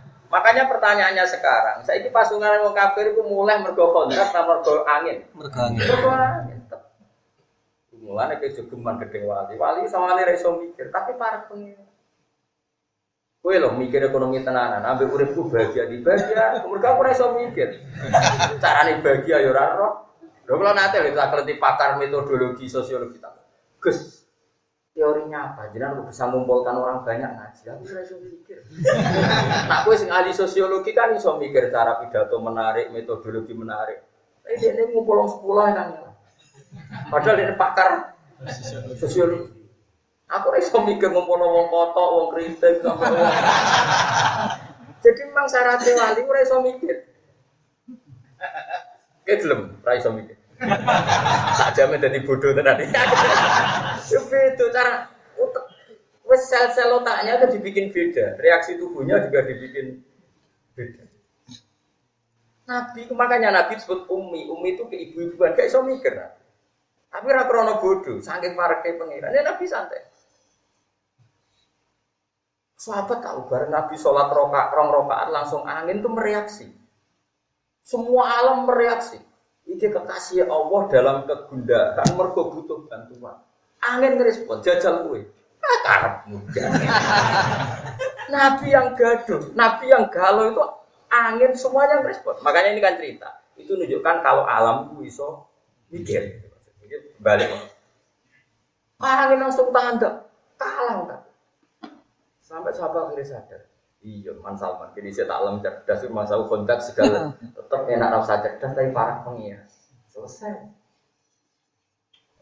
Makanya pertanyaannya sekarang, saya ini pasungan orang kafir itu mulai mergo kontrak atau mergo angin? Mergo angin. Mergo angin. Mulai ke jogeman gede wali, wali sama wali reso mikir, tapi para pengen. Kue loh mikir ekonomi tenanan, ambil uripku bahagia di bahagia, mereka aku reso mikir. Carane bahagia ya ora roh. Lho kalau nanti kita keleti pakar metodologi sosiologi tak. Gus, teorinya apa? Jadi aku bisa mengumpulkan orang banyak ngaji. Aku bisa mikir. Nah, aku sing ahli sosiologi kan bisa mikir cara pidato menarik, metodologi menarik. Tapi dia ini ngumpul sepuluh kan. Padahal dia pakar sosiologi. Aku bisa mikir ngumpul wong kotok, wong kritik, Jadi memang syaratnya wali, aku bisa mikir. Kayak belum, bisa mikir. Tak jamin jadi bodoh tadi. itu cara wes sel-sel otaknya itu dibikin beda, reaksi tubuhnya juga dibikin beda. Nabi, makanya Nabi disebut umi, umi itu ke ibu-ibuan, kayak iso mikir. Tapi rakrono bodoh, saking kayak pengiran, ya Nabi santai. Sahabat tahu bareng Nabi sholat roka, rong rokaat langsung angin itu mereaksi. Semua alam mereaksi. Iki kekasih Allah dalam kegundahan mergo butuh bantuan. Angin ngerespon jajal kue. Karep muda. Nabi yang gaduh, Nabi yang galau itu angin semuanya ngerespon. Makanya ini kan cerita. Itu menunjukkan kalau alam itu iso mikir. Balik. Angin langsung tanda kalah kan. Sampai sahabat akhirnya sadar. Iya, Man Salman. Jadi saya tak lem cerdas, masa kontak segala. Tetap enak rasa cerdas, tapi parah pengia. Selesai.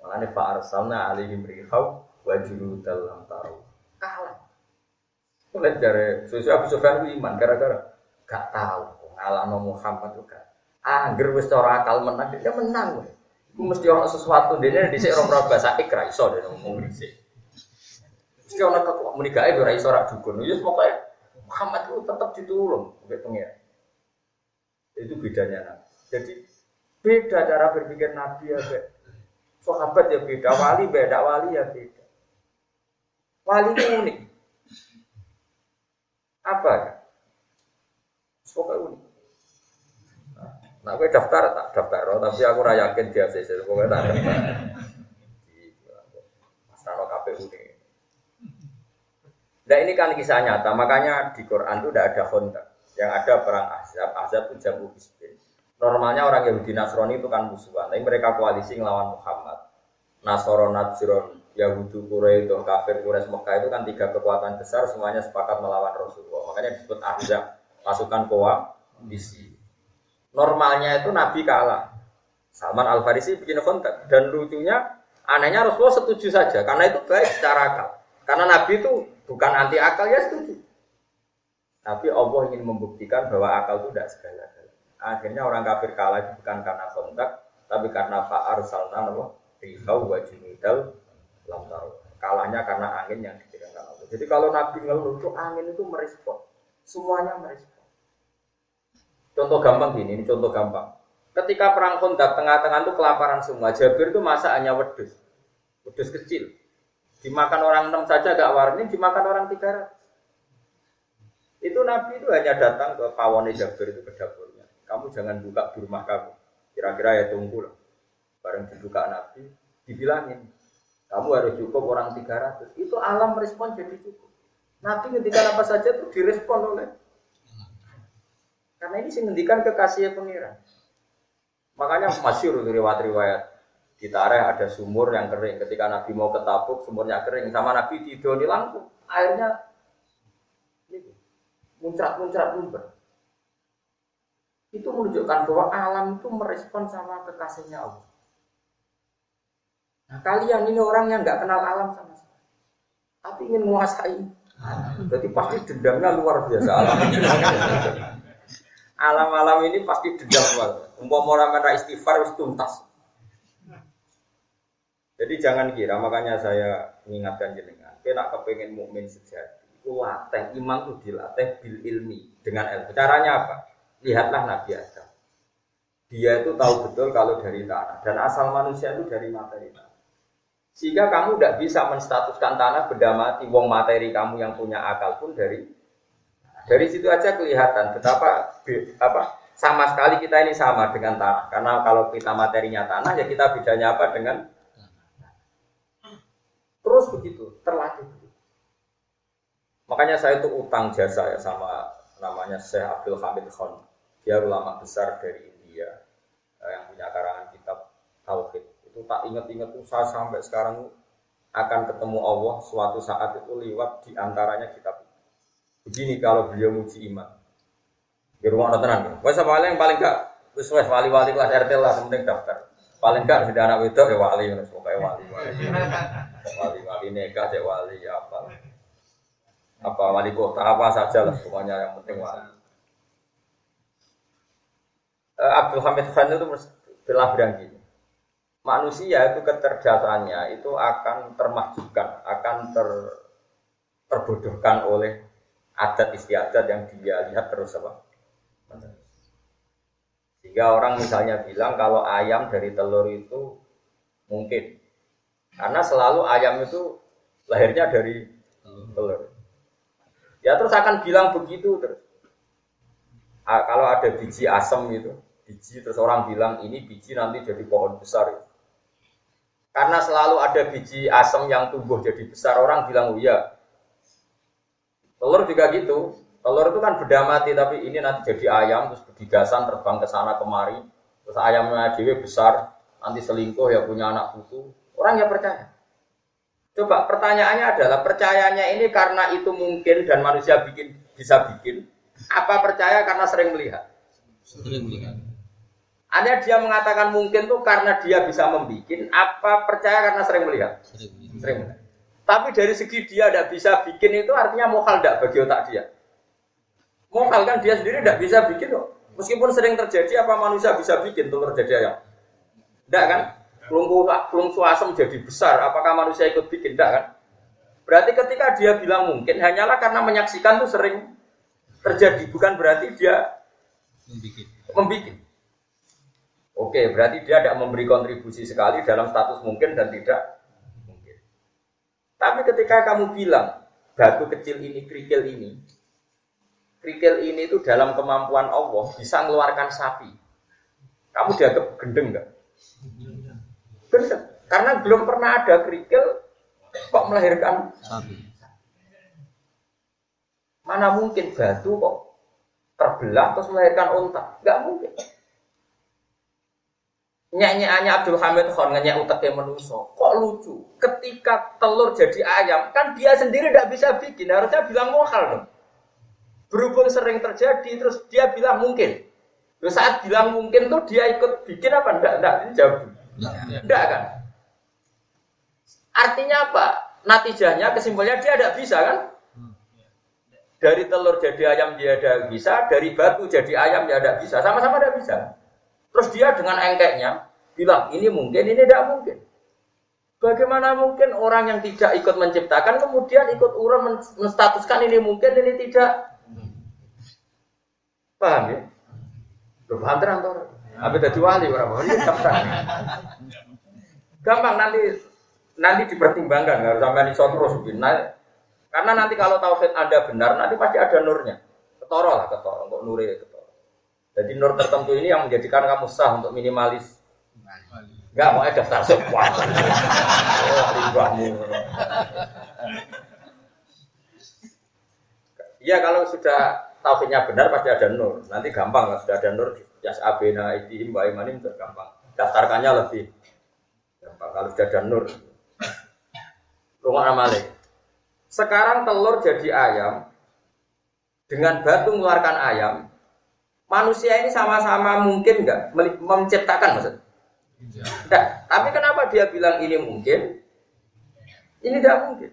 Makanya Pak Arsalna alihim rihau wajulu dalam tahu. Kalah. Lihat dari sesuai Abu Sufyan iman gara-gara gak tahu ngalano Muhammad juga. Angger wis cara akal menang, dia menang weh. Iku mesti orang sesuatu dene dhisik ora ora bahasa ikra iso dene ngomong dhisik. Mesti ana kok muni gawe ora iso ora dukun. Ya pokoke Muhammad itu tetap ditulung oleh pengiran. Itu bedanya Nabi. Jadi beda cara berpikir Nabi ya be. Sahabat ya beda, wali beda, wali ya beda. Wali itu unik. Apa ya? Pokoknya unik. Nah, gue daftar tak daftar, tapi aku rayakin dia sih, pokoknya tak daftar. Mas Rano KPU nih. Nah ini kan kisah nyata, makanya di Quran itu tidak ada kontak. Yang ada perang Ahzab, Ahzab itu jamu Hizbin. Normalnya orang Yahudi Nasrani itu kan musuhan, tapi mereka koalisi ngelawan Muhammad. Nasoro, Yahudi, Quraisy, kafir, Quraisy, Mekah itu kan tiga kekuatan besar semuanya sepakat melawan Rasulullah. Makanya disebut Ahzab. pasukan koalisi. Normalnya itu Nabi kalah. Salman Al Farisi bikin kontak dan lucunya anehnya Rasulullah setuju saja karena itu baik secara akal. Karena Nabi itu bukan anti akal ya setuju. Tapi Allah ingin membuktikan bahwa akal itu tidak segala Akhirnya orang kafir kalah itu bukan karena kontak, tapi karena fa'ar salna rihau wa junidal lam Kalahnya karena angin yang dikirimkan Allah. Jadi kalau Nabi ngeluh itu angin itu merespon. Semuanya merespon. Contoh gampang gini, ini contoh gampang. Ketika perang kontak tengah-tengah itu kelaparan semua. Jabir itu masa hanya wedus. Wedus kecil. Dimakan orang enam saja gak warni, dimakan orang tiga ratus. Itu Nabi itu hanya datang ke pawone Jabir itu ke dapurnya. Kamu jangan buka di rumah kamu. Kira-kira ya tunggu lah. Bareng dibuka Nabi, dibilangin. Kamu harus cukup orang tiga ratus. Itu alam respon jadi cukup. Nabi ketika apa saja itu direspon oleh karena ini sih ngendikan kekasih pengiran. Makanya masyur riwayat-riwayat di Tareh ada sumur yang kering. Ketika Nabi mau ke Tabuk, sumurnya kering. Sama Nabi tidur di lampu, airnya muncrat-muncrat lumber. Itu menunjukkan bahwa alam itu merespon sama kekasihnya Allah. Nah, kalian ini orang yang nggak kenal alam sama sekali, tapi ingin menguasai. Jadi pasti dendamnya luar biasa alam. Alam-alam ini pasti dendam banget. Umpama orang kena istighfar harus tuntas. Jadi jangan kira, makanya saya mengingatkan jenengan, kita kepengen mukmin sejati. Itu latih, iman itu dilatih bil ilmi dengan ilmu. Caranya apa? Lihatlah Nabi Adam. Dia itu tahu betul kalau dari tanah dan asal manusia itu dari materi tanah. Sehingga kamu tidak bisa menstatuskan tanah benda mati, wong materi kamu yang punya akal pun dari dari situ aja kelihatan betapa apa sama sekali kita ini sama dengan tanah. Karena kalau kita materinya tanah ya kita bedanya apa dengan terus begitu terlatih. Makanya saya itu utang jasa ya sama namanya Syekh Abdul Hamid Khan. Dia ulama besar dari India eh, yang punya karangan kitab Tauhid. Itu tak ingat-ingat tuh saya sampai sekarang akan ketemu Allah suatu saat itu lewat di antaranya kitab Begini kalau beliau muji iman. Di rumah ada tenang. Wes paling paling gak wes wes wali-wali kelas RT lah penting daftar. Paling gak sudah anak itu ya wali wes pokoknya wali wali. Wali wali nikah ya wali apa. Apa wali kota apa saja lah semuanya yang penting wali. Uh, Abdul Hamid Khan itu telah bilang gini manusia itu kecerdasannya itu akan termahjukan, akan ter, terbodohkan oleh adat istiadat yang dia lihat terus apa? Sehingga orang misalnya bilang kalau ayam dari telur itu mungkin. Karena selalu ayam itu lahirnya dari telur. Ya terus akan bilang begitu terus. Kalau ada biji asam itu, biji terus orang bilang ini biji nanti jadi pohon besar. Karena selalu ada biji asam yang tumbuh jadi besar, orang bilang oh iya Telur juga gitu. Telur itu kan beda mati tapi ini nanti jadi ayam terus berdigasan terbang ke sana kemari. Terus ayamnya dewi besar, nanti selingkuh ya punya anak putu. Orang ya percaya. Coba pertanyaannya adalah percayanya ini karena itu mungkin dan manusia bikin bisa bikin. Apa percaya karena sering melihat? Sering melihat. Ada dia mengatakan mungkin tuh karena dia bisa membuat. Apa percaya karena sering melihat? Sering, sering melihat. Tapi dari segi dia tidak bisa bikin itu artinya mohal tidak bagi otak dia. Mohal kan dia sendiri tidak bisa bikin kok. Meskipun sering terjadi apa manusia bisa bikin telur jadi ayam? Tidak kan? Pelung suasem jadi besar, apakah manusia ikut bikin? Tidak kan? Berarti ketika dia bilang mungkin hanyalah karena menyaksikan itu sering terjadi, bukan berarti dia membuat. Oke, berarti dia tidak memberi kontribusi sekali dalam status mungkin dan tidak tapi ketika kamu bilang batu kecil ini, kerikil ini, kerikil ini itu dalam kemampuan Allah bisa mengeluarkan sapi. Kamu dianggap gendeng nggak? Gendeng. Karena belum pernah ada kerikil kok melahirkan sapi. Mana mungkin batu kok terbelah terus melahirkan unta? Nggak mungkin nyanyiannya Abdul Hamid Khan nyanyi utaknya menuso kok lucu ketika telur jadi ayam kan dia sendiri tidak bisa bikin harusnya bilang mohal dong Berhubung sering terjadi, terus dia bilang mungkin. Terus saat bilang mungkin tuh dia ikut bikin apa? Enggak, enggak, jawab. Enggak kan? Artinya apa? Natijahnya, kesimpulannya dia tidak bisa kan? Dari telur jadi ayam dia tidak bisa, dari batu jadi ayam dia tidak bisa, sama-sama tidak bisa. Terus dia dengan engkeknya bilang ini mungkin, ini tidak mungkin. Bagaimana mungkin orang yang tidak ikut menciptakan kemudian ikut urun menstatuskan ini mungkin, ini tidak? Paham ya? Paham terang. Tapi tadi wali orang wali Gampang nanti nanti dipertimbangkan nggak sampai iso terus nah, karena nanti kalau tauhid anda benar nanti pasti ada nurnya. Ketoro lah ketoro kok nuri ketoro jadi nur tertentu ini yang menjadikan kamu sah untuk minimalis. Nggak mau daftar semua Iya kalau sudah tauhidnya benar pasti ada nur. Nanti gampang lah sudah ada nur jas abena idihim wa imanim gampang. Daftarkannya lebih gampang kalau sudah ada nur. Rumah amalik. Sekarang telur jadi ayam dengan batu mengeluarkan ayam. Manusia ini sama-sama mungkin nggak menciptakan maksud? Tidak. Tapi kenapa dia bilang ini mungkin? Ini tidak mungkin.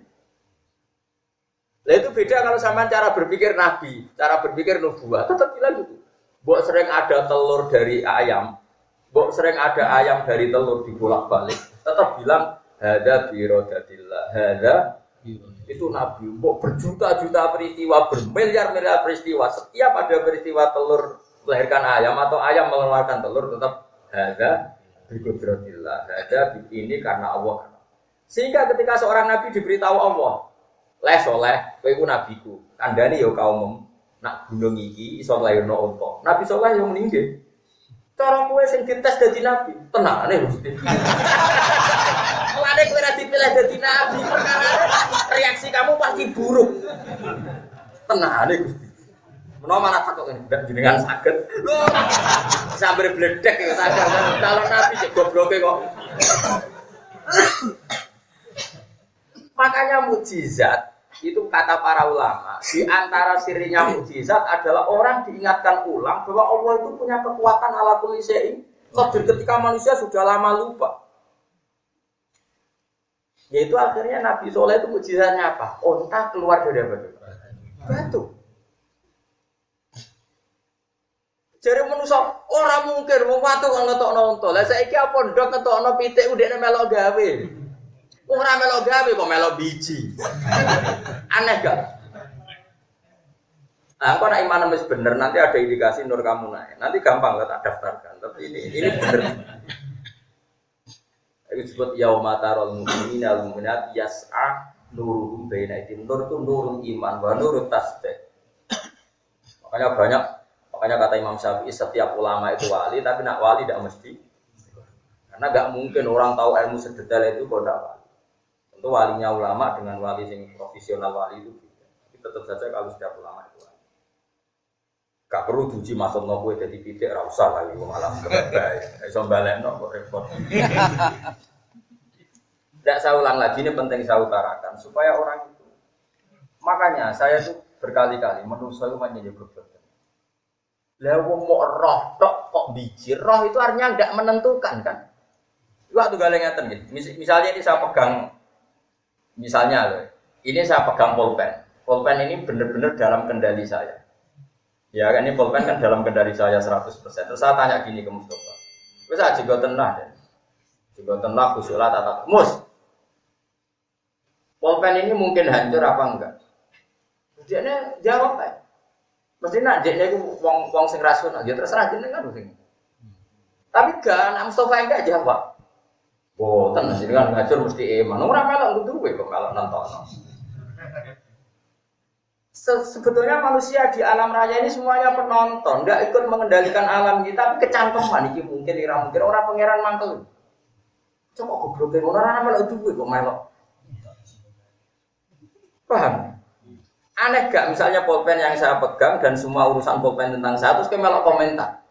Nah itu beda kalau sama cara berpikir nabi, cara berpikir nubuah, tetap bilang gitu. Bok sering ada telur dari ayam, bok sering ada ayam dari telur dibolak-balik, tetap bilang hada birodatillah, hada itu nabi. Bok berjuta-juta peristiwa, bermiliar-miliar peristiwa. Setiap ada peristiwa telur melahirkan ayam atau ayam mengeluarkan telur, tetap hada birodatillah, hada ini karena Allah. Sehingga ketika seorang nabi diberitahu Allah, leh soleh, kowe iku nabiku. Kandhani ya kaum nak gunung iki iso lairno unta. Nabi soleh yang meninggal. Cara kowe sing dites dadi nabi, tenane mesti. Mulane kowe ora dipilih dadi nabi, perkara reaksi kamu pasti buruk. Tenane Gusti. Menawa mana takut ini, tidak jenengan. Loh, sambil bledek ya sadar. Kalau nabi cek gobloke kok. Makanya mujizat itu kata para ulama, di antara sirinya mujizat adalah orang diingatkan ulang bahwa Allah itu punya kekuatan ala kulli syai'in ketika manusia sudah lama lupa. Yaitu akhirnya Nabi Soleh itu mujizatnya apa? Onta keluar dari apa? Batu. Jadi manusia orang mungkin mau watu kalau ngetok nonton. Lah saya pondok ngetok nonton pitik udah melok gawe. Ora melo gawe kok melo biji. Aneh gak? Nah, kok iman wis bener, nanti ada indikasi nur kamu naik. Nanti gampang lah tak daftarkan. Tapi ini ini bener. Itu disebut yauma tarol mu'minina al mu'minat yas'a nuruhum baina itu Nur itu nurul iman wa nurut tasbih. Makanya banyak makanya kata Imam Syafi'i setiap ulama itu wali, tapi nak wali tidak mesti. Karena gak mungkin orang tahu ilmu sedetail itu kok tidak wali. Tentu walinya ulama dengan wali yang profesional wali itu beda. Tapi tetap saja kalau setiap ulama itu wali. Gak perlu diuji masuk no kue jadi pitik, rasa lagi malah kebaya. Iso balik no repot. Tidak saya ulang lagi, ini penting saya utarakan supaya orang itu. Makanya saya tuh berkali-kali menurut saya menjadi berbuat. Lah mau roh tok kok biji roh itu artinya tidak menentukan kan? Waktu galeng ngeten gitu. Misalnya ini saya pegang Misalnya loh, ini saya pegang pulpen. Pulpen ini benar-benar dalam kendali saya. Ya kan ini pulpen kan dalam kendali saya 100%. Terus saya tanya gini ke Mustafa. Terus saya juga tenang deh. Juga tenang kusulat atau mus. Pulpen ini mungkin hancur apa enggak? Dia jawab kan. Mesti nak dia itu wong wong sing rasional, dia terserah jenengan sing. Tapi kan Mustafa enggak jawab. Oh, tenang sih kan ngajur mesti iman. Orang melok kudu kok melok nonton. Se sebetulnya manusia di alam raya ini semuanya penonton, nggak ikut mengendalikan alam kita, tapi kecangkeman ini mungkin ira mungkin orang pangeran mantel. Coba goblokin orang melok duwe kok melok. Paham? Aneh gak misalnya pulpen yang saya pegang dan semua urusan pulpen tentang saya terus melok komentar.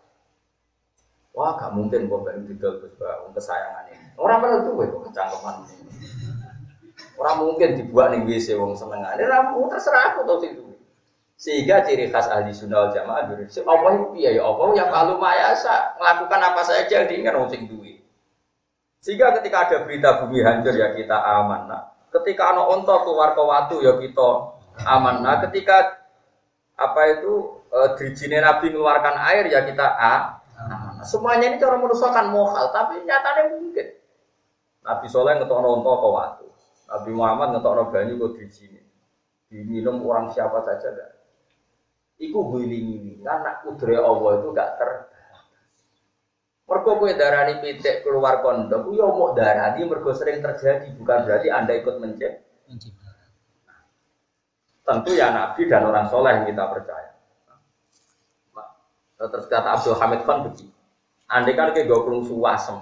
Wah, gak mungkin pulpen itu terus kesayangan ini. Orang mana tuh kok kecangkeman. Orang mungkin dibuat nih WC wong seneng. Ini ramu terserah aku tau sih Sehingga ciri khas ahli sunnah jamaah dulu. Allah itu ya ya Allah yang malu mayasa melakukan apa saja diinginkan orang sing duwe. Sehingga ketika ada berita bumi hancur ya kita aman. Nah, ketika anak onto keluar ke watu ya kita aman. Nah, ketika apa itu e, Nabi mengeluarkan air ya kita a aman. Semuanya ini cara manusia kan mohal, tapi nyatanya mungkin. Nabi Soleh ngetok onto ke watu. Nabi Muhammad ngetok banyu ke dirijine. Diminum orang siapa saja dah. Iku ini karena kudre Allah itu gak ter Mergo kowe darani pitik keluar kondom, yo mau darani mergo sering terjadi, bukan berarti Anda ikut mencet. Tentu ya Nabi dan orang soleh yang kita percaya. Terus kata Abdul Hamid Khan begini, andai kan kayak gue kelungsu asem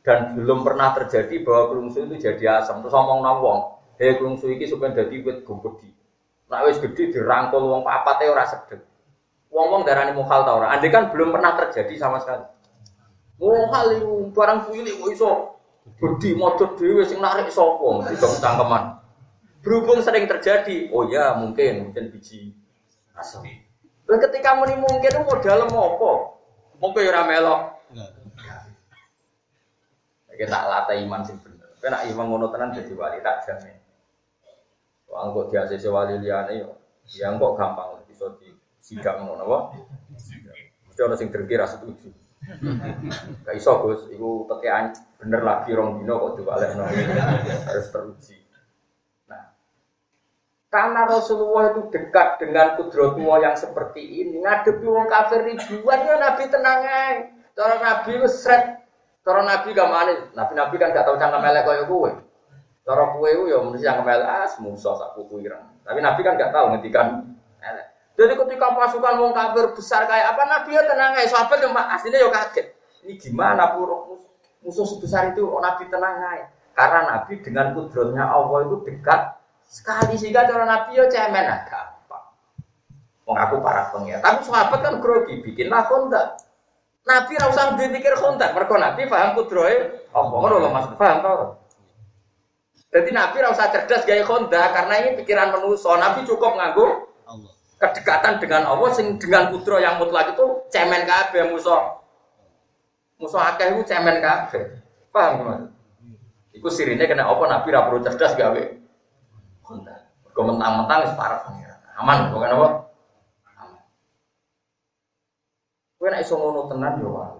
dan belum pernah terjadi bahwa kelungsu itu jadi asam, terus ngomong nawong, hei kelungsu ini supaya jadi wit gede. Nah wis gede dirangkul wong papate ora sedek. Wong-wong darani mukhal ta ora. Kan belum pernah terjadi sama sekali. Mukhal itu barang cilik kok iso gede modot dhewe sing narik sapa dong cangkeman. Berhubung sering terjadi, oh ya mungkin mungkin biji asam. Ketika muni mungkin modal apa? Mungkin ora melok. Kita latih iman sing bener. Kena iman ngono tenan jadi wali tak jamin. Wah, kok dia sesi wali liane yo. Ya kok gampang bisa di sidang ngono apa? Mesti ana sing drengki ra setuju. Gak iso Gus, iku tekean bener lagi rong dino kok diwalekno. Harus teruji. Nah, karena Rasulullah itu dekat dengan kudrotullah yang seperti ini, ngadepi wong kafir ribuan ya Nabi tenang aja. Cara Nabi wis sret. Cara Nabi gak Nabi-nabi kan gak tau cangkem elek kaya kowe. Cara itu ya mesti yang kemel as ah, musuh sak kuku. Tapi Nabi kan nggak tahu ngendikan Jadi ketika pasukan wong kafir besar kayak apa Nabi ya tenang aja. Sahabat yang aslinya ya kaget. Ini gimana pura musuh sebesar itu oh, Nabi tenang aja. Karena Nabi dengan kudrotnya Allah itu dekat sekali sehingga cara Nabi ya cemen ah gampang. Mengaku para pengira. Tapi sahabat kan grogi bikinlah kontak. Nabi rasa dipikir kontak. Mereka Nabi paham kudrohe. Oh, ngono loh mas paham tau. Jadi Nabi rasa cerdas gaya konda karena ini pikiran manusia. Nabi cukup nganggu kedekatan dengan Allah sing dengan putra yang mutlak itu cemen kabeh musuh. Musuh akeh itu cemen kabeh. Paham Mas? Iku sirine kena apa Nabi ra perlu cerdas gawe konda. Kok mentang-mentang wis parah Aman bukan apa? Aman. Kowe nek iso ngono tenan yo wae.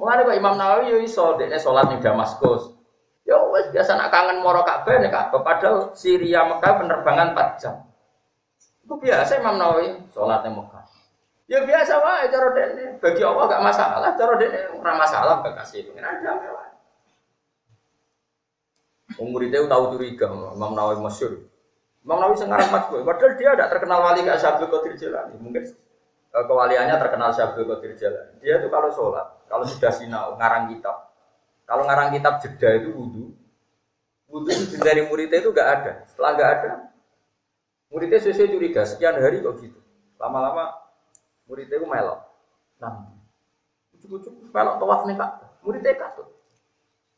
Mulane kok Imam Nawawi yo iso dekne salat ning Damaskus. Ya wes biasa nak kangen moro Ka'bah nih Ka'bah padahal Syria Mekah penerbangan 4 jam. Itu biasa Imam Nawawi sholatnya Mekah. Ya biasa wae cara dene. Bagi Allah gak masalah, cara dene ora masalah gak kasih ada. Umur itu tahu curiga Imam Nawawi masyur. Imam Nawawi sekarang gue, padahal dia tidak terkenal wali kayak Syabdul Qadir Jalani. Mungkin kewaliannya terkenal Syabdul Qadir Jalani. Dia itu kalau sholat, kalau sudah sinau, ngarang kitab, kalau ngarang kitab jeda itu wudhu, wudhu itu dari muridnya itu gak ada. Setelah gak ada, muridnya sesuai curiga sekian hari kok gitu. Lama-lama muridnya itu melok. Nah, cukup-cukup melok tawaf nih kak, muridnya katut.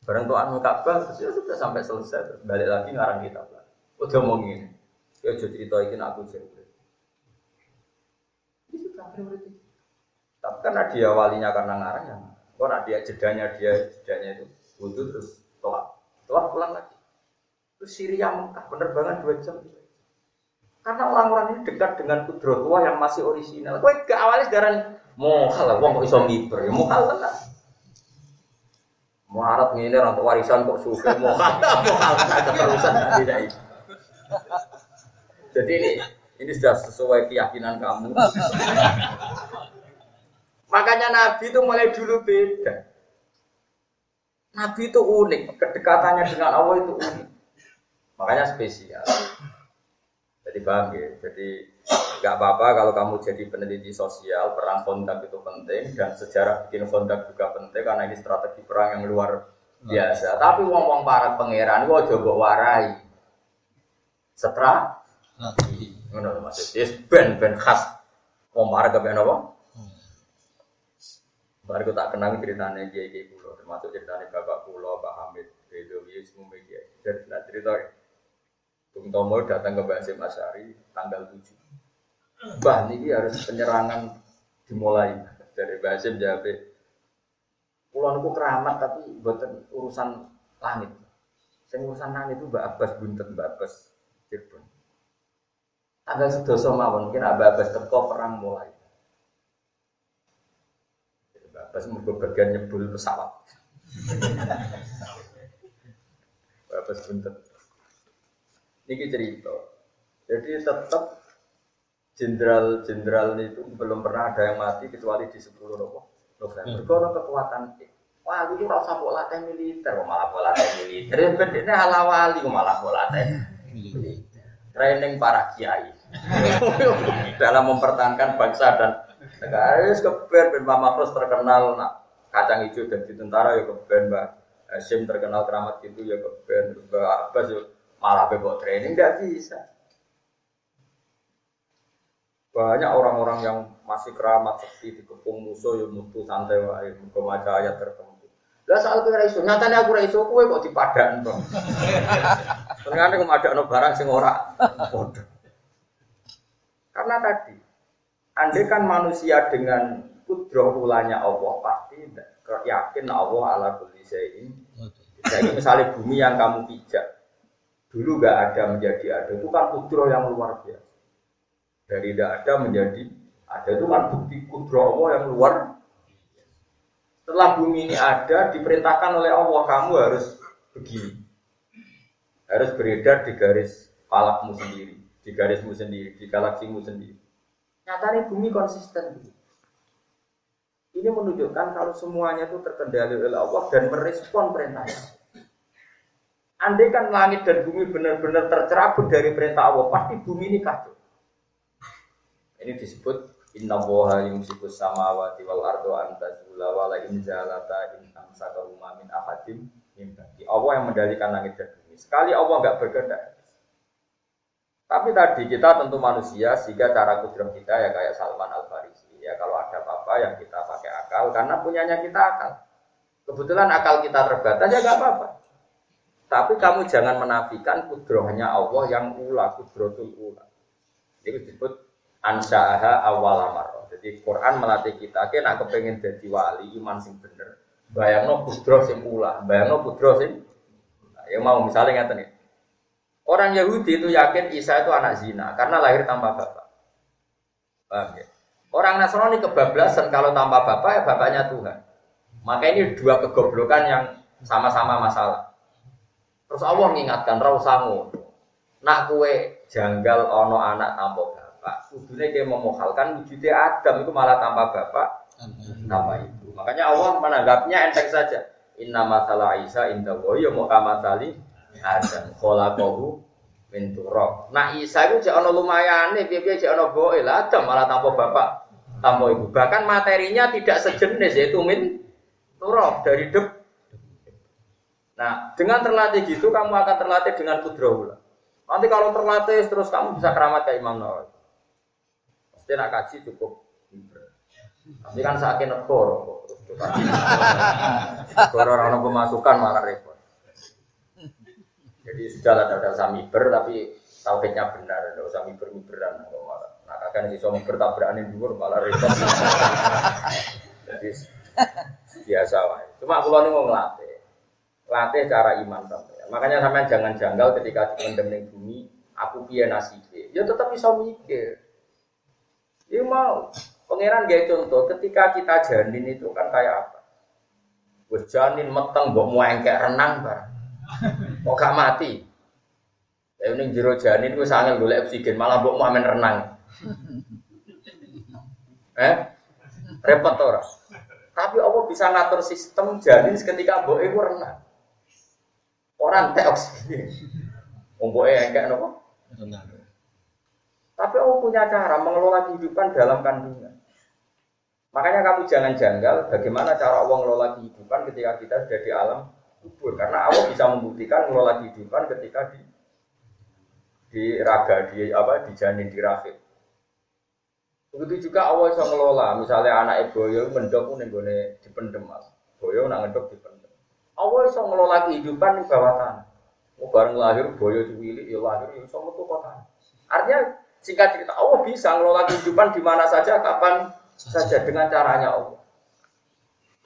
Barang tuan Ka'bah terus ya sudah sampai selesai terus balik lagi ngarang kitab lah. Udah mau ya jadi ini aku cerita. Tapi karena dia walinya karena ngarang ya Oh, nah dia jedanya dia jedanya itu wudhu terus tolak, tolak pulang lagi. Terus Syria Mekah penerbangan dua jam. Karena orang-orang ini dekat dengan kudrot tua yang masih orisinal. Kue ke awalnya sekarang mohal lah, wong kok iso miber, ya mohal tenan. Muharat ini orang warisan kok suka mohal, mohal ada terusan tidak ini. Jadi ini ini sudah sesuai keyakinan kamu. Makanya Nabi itu mulai dulu beda. Nabi itu unik, kedekatannya dengan Allah itu unik. Makanya spesial. Jadi paham ya? Jadi nggak apa-apa kalau kamu jadi peneliti sosial, perang kontak itu penting dan sejarah bikin kontak juga penting karena ini strategi perang yang luar biasa. Tapi wong-wong para pangeran, gua coba warai. Setra, ngono maksudnya, ben ben khas. Wong para kepen apa? Baru kita tak kenang ceritanya Kiai Kiai Pulau, termasuk ceritanya Bapak Pulau, Pak Hamid, Bedowi, semua media. Jadi nah cerita Bung Tomo datang ke Basim Asyari tanggal 7. Bah niki harus penyerangan dimulai dari Basim jawab. Pulau niku keramat tapi buatan urusan langit. Sing urusan langit itu Mbak Abbas buntet Mbak Abbas Cirebon. Tanggal sedoso mawon mungkin Abbas teko perang mulai. Mbak Abbas mergo bagian nyebul pesawat. Abbas buntet. Niki cerita. Jadi tetap jenderal-jenderal itu belum pernah ada yang mati kecuali di 10 November. Hmm. Karena kekuatan Wah, itu rasa kok latih militer, malah kok latih militer. Ya bedene ala wali malah kok latih militer. Training para kiai dalam mempertahankan bangsa dan negara. Wis keben Ben Mama terkenal nak kacang hijau dan di tentara ya keben Mbak Hashim terkenal keramat gitu ya keben Mbak Abbas ya malah bebok training tidak bisa. Banyak orang-orang yang masih keramat seperti dikepung musuh ya mutu santai wae membaca ayat tertentu. Lah soal kowe iso, nyatane aku ora iso kowe kok dipadan to. Ternyata kok ada barang sing ora. Karena tadi andai kan manusia dengan kudroh ulanya Allah pasti yakin Allah ala kulli syai'in. Jadi misalnya bumi yang kamu pijak dulu gak ada menjadi ada itu kan kudroh yang luar biasa. Dari tidak ada menjadi ada itu kan bukti kudrowo yang luar setelah bumi ini ada diperintahkan oleh Allah kamu harus begini. Harus beredar di garis palakmu sendiri di garismu sendiri di galaksimu sendiri nyatanya bumi konsisten ini menunjukkan kalau semuanya itu terkendali oleh Allah dan merespon perintahnya Andai kan langit dan bumi benar-benar tercerabut dari perintah Allah, pasti bumi ini kacau. Ini disebut Inna woha yumsiku samawati wal ardo antazula wala in zalata in amsaka min ahadim bagi Allah yang mendalikan langit dan bumi. Sekali Allah nggak berkehendak. Tapi tadi kita tentu manusia sehingga cara kudram kita ya kayak Salman Al Farisi ya kalau ada apa-apa yang kita pakai akal karena punyanya kita akal. Kebetulan akal kita terbatas ya nggak apa-apa. Tapi kamu jangan menafikan kudrohnya Allah yang ula, kudrotul ula. Itu disebut ansaaha awal. Jadi Quran melatih kita, nak kepengen jadi wali iman sing bener. Bayangno putro sing ulah, bayangno putro sing ya mau misalnya ngeten nih. Orang Yahudi itu yakin Isa itu anak zina karena lahir tanpa bapak. Paham ya? Orang Nasrani kebablasan kalau tanpa bapak ya bapaknya Tuhan. Maka ini dua kegoblokan yang sama-sama masalah. Terus Allah mengingatkan rausangu. Nak kue janggal ono anak tanpa bapak. Kudune dia memohalkan wujudnya Adam itu malah tanpa bapak, tanpa ibu. Makanya Allah menanggapnya enteng saja. Inna masalah Isa inda ya mau Adam. Kholaqahu min turab. Nah Isa itu jangan lumayan nih, biar biar jangan boy lah Adam malah tanpa bapak, tanpa ibu. Bahkan materinya tidak sejenis yaitu min turab dari dep. Nah, dengan terlatih gitu kamu akan terlatih dengan kudrahullah. Nanti kalau terlatih terus kamu bisa keramat kayak Imam Nawawi. Mesti nak kaji cukup Tapi kan sakit negoro. Negoro orang pemasukan malah repot. Jadi sudah ada sami ber tapi tauhidnya benar, tidak usah miber miberan. Nah kakak ini bisa bertabrakan di luar malah repot. Jadi biasa lah. Cuma aku lalu mau ngelatih, latih cara iman sampai. Makanya sampai jangan janggal ketika di bumi, aku piye nasibnya. Ya tetap bisa mikir. Ya mau. Pangeran gaya contoh, ketika kita janin itu kan kayak apa? Wes janin meteng mau kayak renang bar. Kok gak mati? Ya ini jero janin gue sangat golek oksigen, malah mbok mau main renang. Eh? Repot ora? Tapi Allah bisa ngatur sistem janin seketika mbok iku renang. Orang teh oksigen. Wong mbok engkek napa? Tapi Allah punya cara mengelola kehidupan dalam kandungan. Makanya kamu jangan janggal bagaimana cara Allah mengelola kehidupan ketika kita sudah di alam kubur. Karena Allah bisa membuktikan mengelola kehidupan ketika di di raga, di apa, di janin, di rahim. Begitu juga Allah bisa mengelola. Misalnya anak boyo mendok nih gue dipendem mas. Boyo nak ngedok dipendem. Allah bisa mengelola kehidupan di bawah tanah. Oh, bareng lahir boyo cuwili, ya lahir, ya sama tuh kota. Artinya Singkat cerita, Allah bisa ngelola kehidupan di mana saja, kapan saja dengan caranya Allah.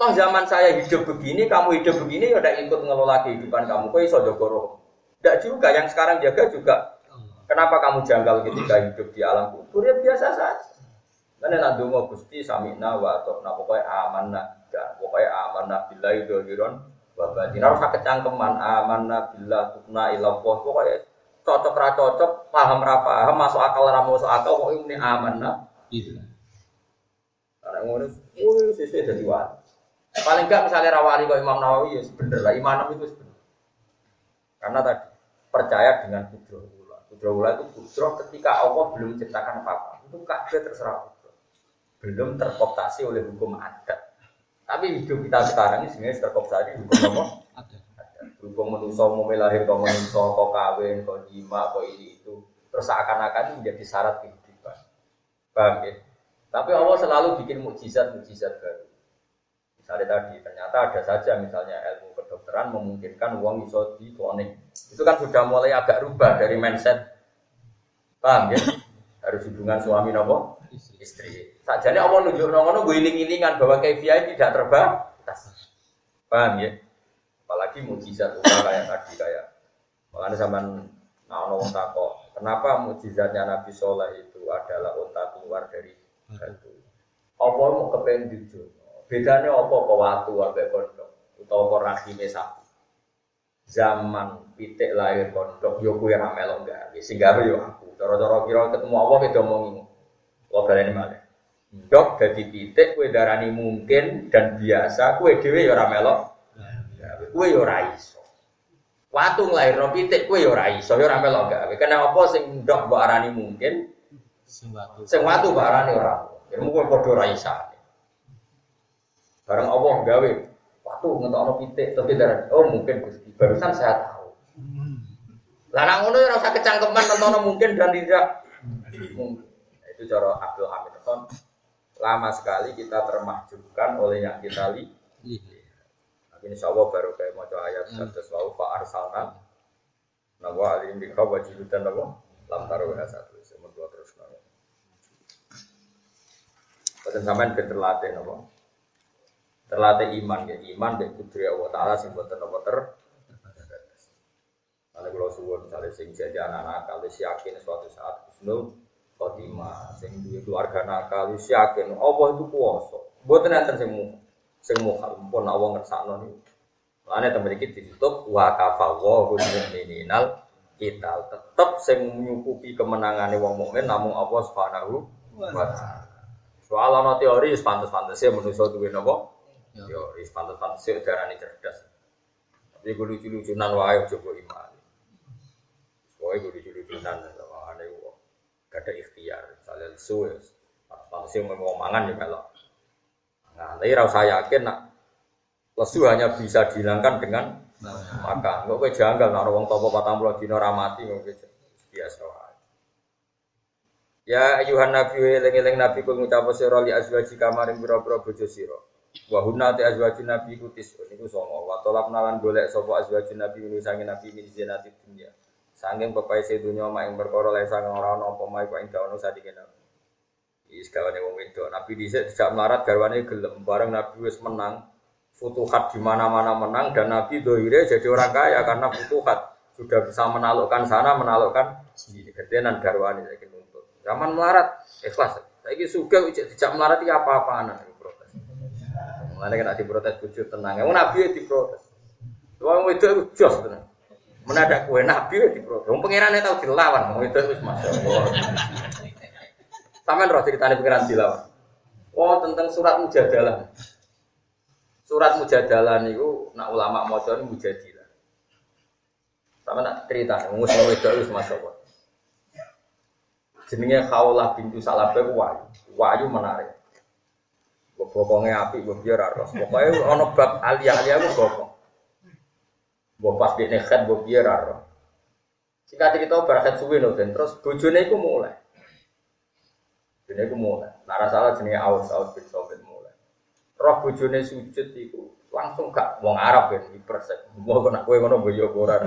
Toh zaman saya hidup begini, kamu hidup begini, ya udah ikut ngelola kehidupan kamu. Kok iso jogoro? Tidak juga, yang sekarang jaga juga. Kenapa kamu janggal ketika hidup di alam kubur? Ya biasa saja. Karena nak dungo gusti samina wa atau nak pokoknya amanah, ya pokoknya amanah bila idoliron wa batin. Harus kecangkeman amanah bila tukna ilallah pokoknya cocok ra cocok, paham ra paham, masuk akal ra masuk akal, kok ini aman nah. Gitu. Karena ngono, uh, sesuai jadi wali. Paling enggak misalnya rawali kok Imam Nawawi ya bener lah, imanam itu sebener. Karena tadi percaya dengan kudro ula. Itu kudro ketika Allah belum menciptakan apa-apa. Itu kabeh terserah kudro. Belum terkooptasi oleh hukum adat. Tapi hidup kita sekarang ini sebenarnya terkooptasi hukum apa? Berhubung manusia mau lahir kau manusia, kau kawin, kau jima, kau ini itu, terus seakan-akan menjadi syarat kehidupan. Paham ya? Tapi Allah selalu bikin mukjizat-mukjizat baru. Misalnya tadi, ternyata ada saja misalnya ilmu kedokteran memungkinkan uang iso di cloning. Itu kan sudah mulai agak rubah dari mindset. Paham ya? Harus hubungan suami nopo istri. Sajane Allah nunjuk nopo gue iling-ilingan bahwa KPI tidak terbatas. Paham ya? apalagi mujizat udah kayak tadi kayak makanya zaman nah orang takok kenapa mujizatnya Nabi Soleh itu adalah unta keluar dari batu apa mau kepengen jujur bedanya apa kok waktu abe pondok atau kok rahime sapi zaman pitik lahir pondok yo kue ramelo enggak sehingga yo aku coro-coro kira ketemu Allah kita omongin kok kalian malah dok jadi pitik kue darani mungkin dan biasa kue dewi yo ramelo Kue yo ora iso. Watu nglairno pitik kue yo ora iso, yo ora melok gawe. Kena apa sing ndok mbok arani mungkin? Sing watu. Sing watu mbok arani ora. Ya mung padha ora iso. Bareng Allah gawe watu ngetokno pitik tapi darah oh mungkin Gusti barusan saya tahu. Lah nek ngono ora usah kecangkeman nonton mungkin dan tidak mungkin. Nah, itu cara Abdul Hamid Lama sekali kita termahjubkan oleh yang kita lihat Insya Allah baru kayak mau ayat satu selalu Pak Arsalna Nawa alim di kau wajib dan nawa lam taruh satu semua dua terus nawa. Pesan sampean ke terlatih nawa. Terlatih iman ya iman dan putri Allah Taala sing buatan nawa ter. Kalau kalau suwon misalnya sing jadi anak-anak kalau yakin suatu saat husnul khotimah sing duwe keluarga nakal yakin Allah itu kuasa. Buatan nanti sing sing mukhal pun Allah ngersakno niku. Lane temen iki ditutup wa kafallahu mu'minal kita tetep sing nyukupi kemenangane wong mukmin namung Allah Subhanahu wa taala. Soal ana teori pantes-pantese manusa duwe napa? Ya. Teori pantes-pantese darani cerdas. Tapi gue lucu-lucunan wae coba iman. Wae gue lucu-lucunan ane wong. Gak ada ikhtiar, misalnya lesu ya. Pantes mau mangan ya melok. Nah, tapi rasa yakin nak lesu hanya bisa dihilangkan dengan makan. Kok kowe janggal nak wong topo 40 dina ra mati kok biasa wae. Ya ayuhan nabi eling-eling nabi kul ngucap sira li azwaji kamaring pira-pira bojo sira. Wa hunna ta nabi kutis niku songo. Wa tolap nalan golek sapa azwaji nabi sange nabi min zinati dunya. Sanging pepae sedunya mak ing perkara lain sang ora ana apa mae kok ing dawono sadike nabi. Is kawane wong wedok. Nabi dhisik tidak melarat garwane gelem. Bareng Nabi wis menang, futuhat di mana-mana menang dan Nabi dohire jadi orang kaya karena futuhat sudah bisa menaklukkan sana, menaklukkan sini. Kedenan garwane saiki nuntut. Zaman melarat ikhlas. Saiki suka tidak melarat iki apa-apaan. Mulane kena diprotes bojo tenang. Wong Nabi diprotes. Wong wedok jos tenan. Menadak kue Nabi diprotes. Wong pangerane tau dilawan, wong wedok wis masyaallah. Sampai roh ceritanya pengiran dilawan. Oh tentang surat mujadalah. Surat mujadalah niku nak ulama maca ini mujadilah. Sama nak cerita, ngusung itu harus masuk. Jenenge Khawlah bintu Salabah wayu. Wayu menarik. Bokongnya api, biar harus. Pokoknya ono bab alia-alia aku bokong. Bok pas di nekhat, biar harus. Singkat cerita berkhat suwi dan terus bojone iku mulai. Jadi aku mulai. Nara salah jenis aus aus bin sobet mulai. Roh bujune sujud itu langsung gak wong Arab kan hipersek. Mau kena kue ngono boyo ora.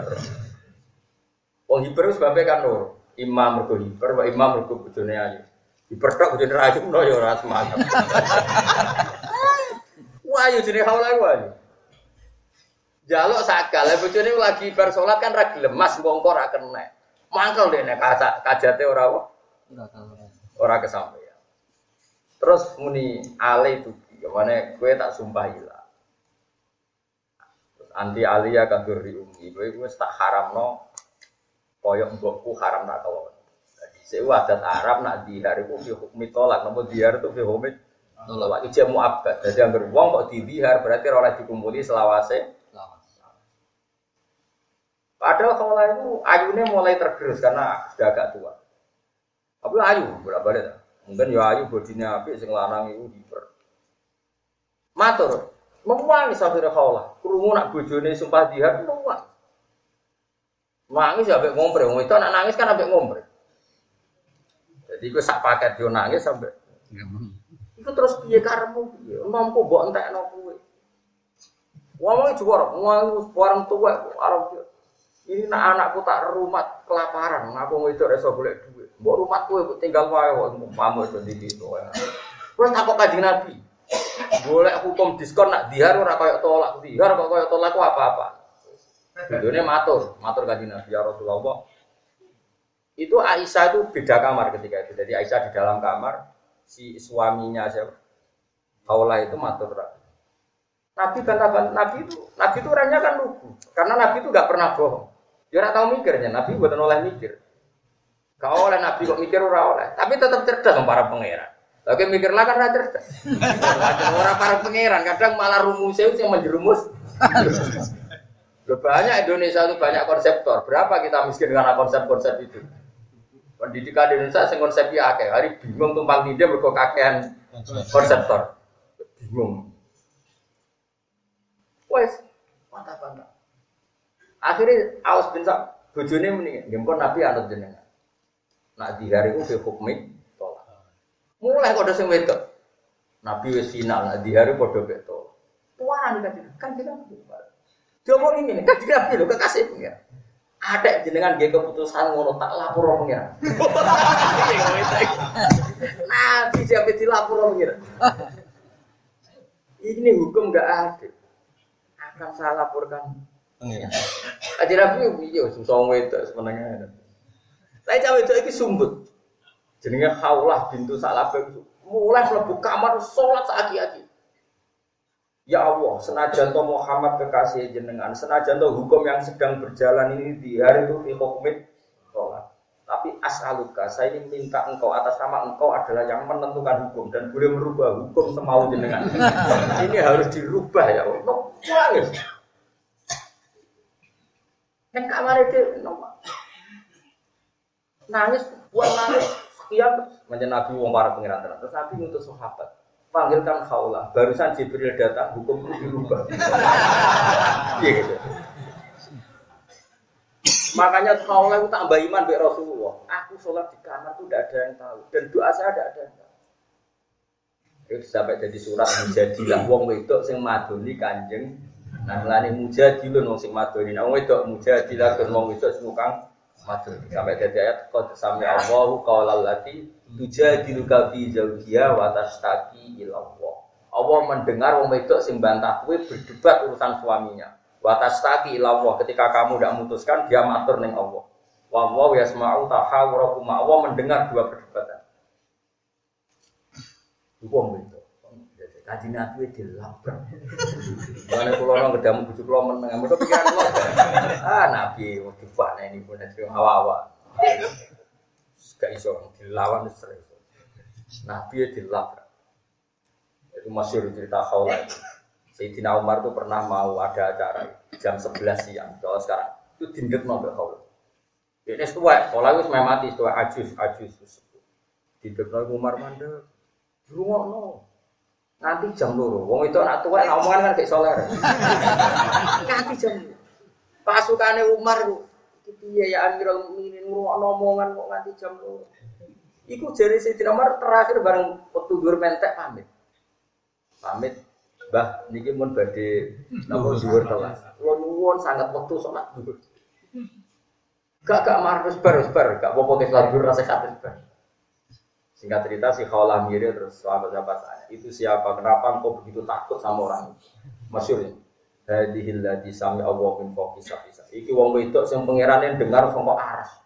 Wong hiper sebabnya kan nur. Imam mergo hiper, imam mergo bojone ayu. Hiper tok bojone ra ayu no ya ora semangat. Wah, yo jenenge haula ku ayu. Jaluk sakal, bojone lagi bar salat kan ra gelem, Mas engko ra kena. Mangkel dene kaca kajate ora apa? Ora kesampaian. Terus muni ale itu gimana gue tak sumpah ilah. Anti alia kabur di umi, gue gue tak haram no, koyok mbokku haram nak tolong. Saya adat Arab nak dihar itu fi hukmi tolak, namun dihar itu fi hukmi tolak. Itu mau abad. Jadi yang beruang kok di dihar berarti orang dikumpuli selawase. Padahal kalau itu ayunya mulai tergerus karena sudah agak tua. Tapi ayu berapa deh? Mungkin ya ayu bodinya api sing lanang itu hiper. Matur, Memuangi sampai kaulah. Kurungu nak bojone sumpah dihar memuang. Nangis ya ambek ngompre. Wong itu anak nangis kan ambek ngompre. Jadi gue sak paket yo nangis sampai. Iku terus piye karemu piye? Mampu mbok entekno kowe. Wong juara, wong barang tuwa arep ini nak anakku tak rumah kelaparan, aku itu reso boleh duit. Mbok rumah kowe tinggal wae kok mamu itu di situ. Terus takut kajian Nabi. Boleh hukum diskon nak dihar ora koyo tolak dihar kok koyo tolak ku apa-apa. Videonya matur, matur kanjeng Nabi ya Rasulullah. Itu Aisyah itu beda kamar ketika itu. Jadi Aisyah di dalam kamar, si suaminya siapa? Haula itu matur. Nabi bantah Nabi itu, Nabi itu orangnya kan lugu. Karena Nabi itu nggak pernah bohong. Dia nggak tahu mikirnya. Nabi buat oleh mikir. Kau oleh Nabi kok mikir ora oleh. Tapi tetap cerdas para pangeran. Oke mikir lah kan cerdas. Orang para pangeran kadang malah itu yang menjerumus. Loh, banyak Indonesia itu banyak konseptor. Berapa kita miskin karena konsep-konsep itu? Pendidikan di Indonesia sing konsepnya akeh. Hari bingung tumpang tindih mergo kakean konseptor. Bingung. Wes, mantap-mantap. Akhirnya awas bin Sa'd bojone muni, nggih Nabi anut jenengan. Nak di hari itu hukmi Mulai kode sing wedok. Nabi wis final, nah di hari kode beto. Tuaran kan kan kita Dia mau ini kan nabi kekasih punya. Ada jenengan dia keputusan ngono tak lapor pengira. Nabi siapa dilapor pengira. Ini hukum gak adil. Akan saya laporkan. Aja nabi iya susah wedok sebenarnya. Tapi cawe itu iki sumbut. Jenenge Khaulah bintu Salabah mulai mlebu kamar sholat seaki-aki. Ya Allah, senajan to Muhammad kekasih jenengan, senajan to hukum yang sedang berjalan ini di hari itu fi hukmit sholat. Tapi as'aluka, saya ini minta engkau atas nama engkau adalah yang menentukan hukum dan boleh merubah hukum semau jenengan. ini harus dirubah ya Allah. No, nangis. Kan kamar itu nangis, buat nangis sekian menjadi Nabi wong para pengiran. Terus Nabi ngutus sahabat, panggilkan khaulah. Barusan Jibril datang, hukum dirubah. Iya gitu. Makanya khaulah itu tambah iman baik Rasulullah. Aku sholat di kamar itu tidak ada yang tahu. Dan doa saya tidak ada yang tahu. Itu sampai jadi surat mujadilah wong wedok sing madoni kanjeng. Nah, lani mujadilun wong sing madoni. Nah, wong wedok mujadilah dan wong wedok sing Matur sampai jadi ayat qad sami Allahu qaulal lati tujadiluka fi zawjiha wa tastaqi ila Allah. Allah mendengar wong wedok sing bantah berdebat urusan suaminya. Wa tastaqi ila ketika kamu tidak memutuskan dia matur ning Allah. Wa Allah yasma'u tahawurakum. Allah mendengar dua perdebatan. Wong wedok Kaji Nabi dilabrak. Mana pulau nong kedamu bujuk pulau meneng, mereka pikiran pulau. Ah Nabi, waktu mana ini pun hawa-hawa. Gak iso dilawan sering. Nabi dilabrak. Itu masih cerita khawla itu. Sayyidina Umar tuh pernah mau ada acara jam 11 siang. Kalau sekarang itu dindet nobel khawla. Ini setua, kalau itu mati, setua ajus, ajus. Dindet nobel Umar mandek. Rumah no. Nanti jam loro. Wong itu anak tua, nak omongan kan kayak soler. Nanti jam. Pasukannya Umar itu, piye ya Amirul Ngomongan omongan kok nganti jam loro. Iku jari Sayyidina Umar terakhir bareng waktu dhuwur mentek pamit. Pamit, Mbah niki mun badhe napa dhuwur telas. Kula nuwun sangat waktu salat dhuwur. Gak gak marah sebar sebar, gak apa-apa ke sholat rasa satu sebar. Singkat cerita si Khawlah mirip terus sahabat-sahabat tanya, itu siapa? Kenapa engkau begitu takut sama orang itu? Masyur ya. Hadihil ladhi sami Allah foki sapisa. Iki wong wedok sing pangerane dengar sama aras.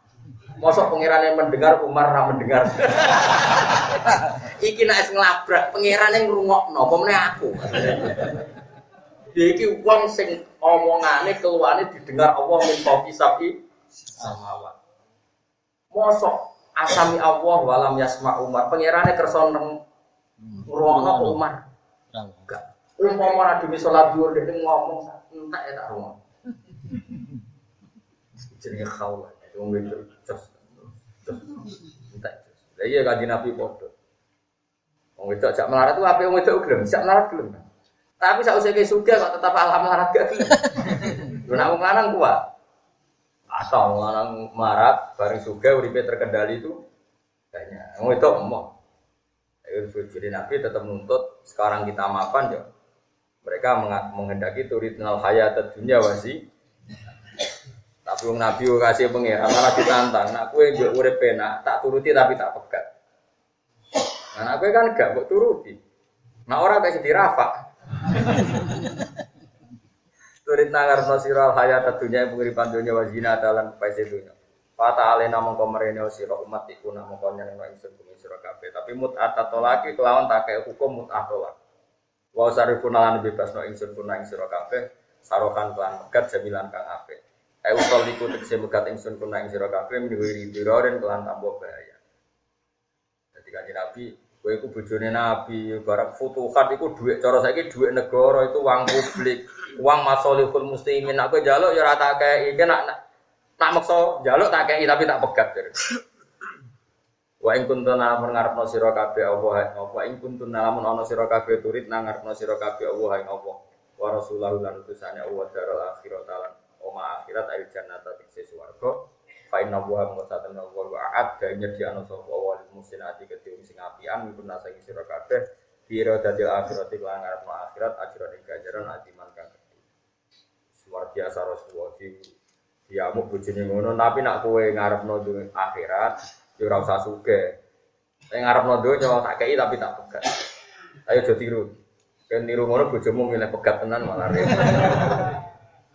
Mosok pangerane mendengar Umar ra mendengar. Iki nek nglabrak pangerane ngrungokno, apa meneh aku. Iki wong sing omongane keluane didengar Allah min foki sapi samawat. Mosok asami Allah walam yasma Umar. Pangerane kersa ngrungokno Umar. Enggak. Umpama ora demi salat dhuwur dek ngomong entek ya tak rungok. Jenenge. Wong itu jos. Entek. Lah iya kanjeng Nabi padha. Wong wedok jak melarat ku ape wong wedok gelem, jak melarat gelem. Tapi sak usah suga kok tetap alam melarat gak gelem. Nek wong lanang kuat. Atau wong lanang melarat bareng suga uripe terkendali itu kayaknya wong wedok emoh. Jadi Nabi tetap nuntut sekarang kita mapan ya mereka menghendaki turidnal hayat dunia wasi. Tapi wong Nabi kasih pengiran malah ditantang. Nak kue mbok urip penak, tak turuti tapi tak pegat. Nah, nak kue kan gak mbok turuti. Nah orang kayak dirafak. Turid nangar nasiral hayat dunia pengiripan dunia wazina dalam paisi dunia. Fata alena mongko merene sira umat iku nak mongko nyenengno ingsun bumi sira kabeh. Tapi mut'at tolaki kelawan tak hukum mut'at tolak. Wa sarifun lan bebas no ingsun kuna ing sira kabeh sarokan kelan megat jamilan kang apik. Ayo kal iku tekse megat ingsun kuna ing sira kabeh miwiri diroren kelan tambah bahaya. Dadi kanjeng Nabi kowe iku bojone Nabi, barang futuhat iku dhuwit cara saiki dhuwit negara itu uang publik, uang masolihul muslimin. Kowe njaluk ya ora tak kei, nak nak maksa njaluk tak kei tapi tak pegat. Wa ing kuntum lamun ngarepno sira kabeh Allah wa ing kuntum lamun ana sira kabeh turit nang ngarepno sira kabeh Allah ing Allah wa rasulahu lan utusane Allah daral akhirat lan oma akhirat ayo jannata tikse swarga fa inna wa mutatan wa wa a'ad nyediakno sapa wa lil muslimati kedhe sing apian mipun nasa ing sira kabeh biro dadil akhirat lan ngarepno akhirat ajran ing ganjaran adiman kang gedhe luar biasa Rasulullah di dia mau bojone ngono tapi nak kowe ngarepno akhirat Ya ora usah suge. Nek ngarepno donya tak kei tapi tak pegat. Ayo aja tiru. Ben niru ngono bojomu milih pegat tenan malah.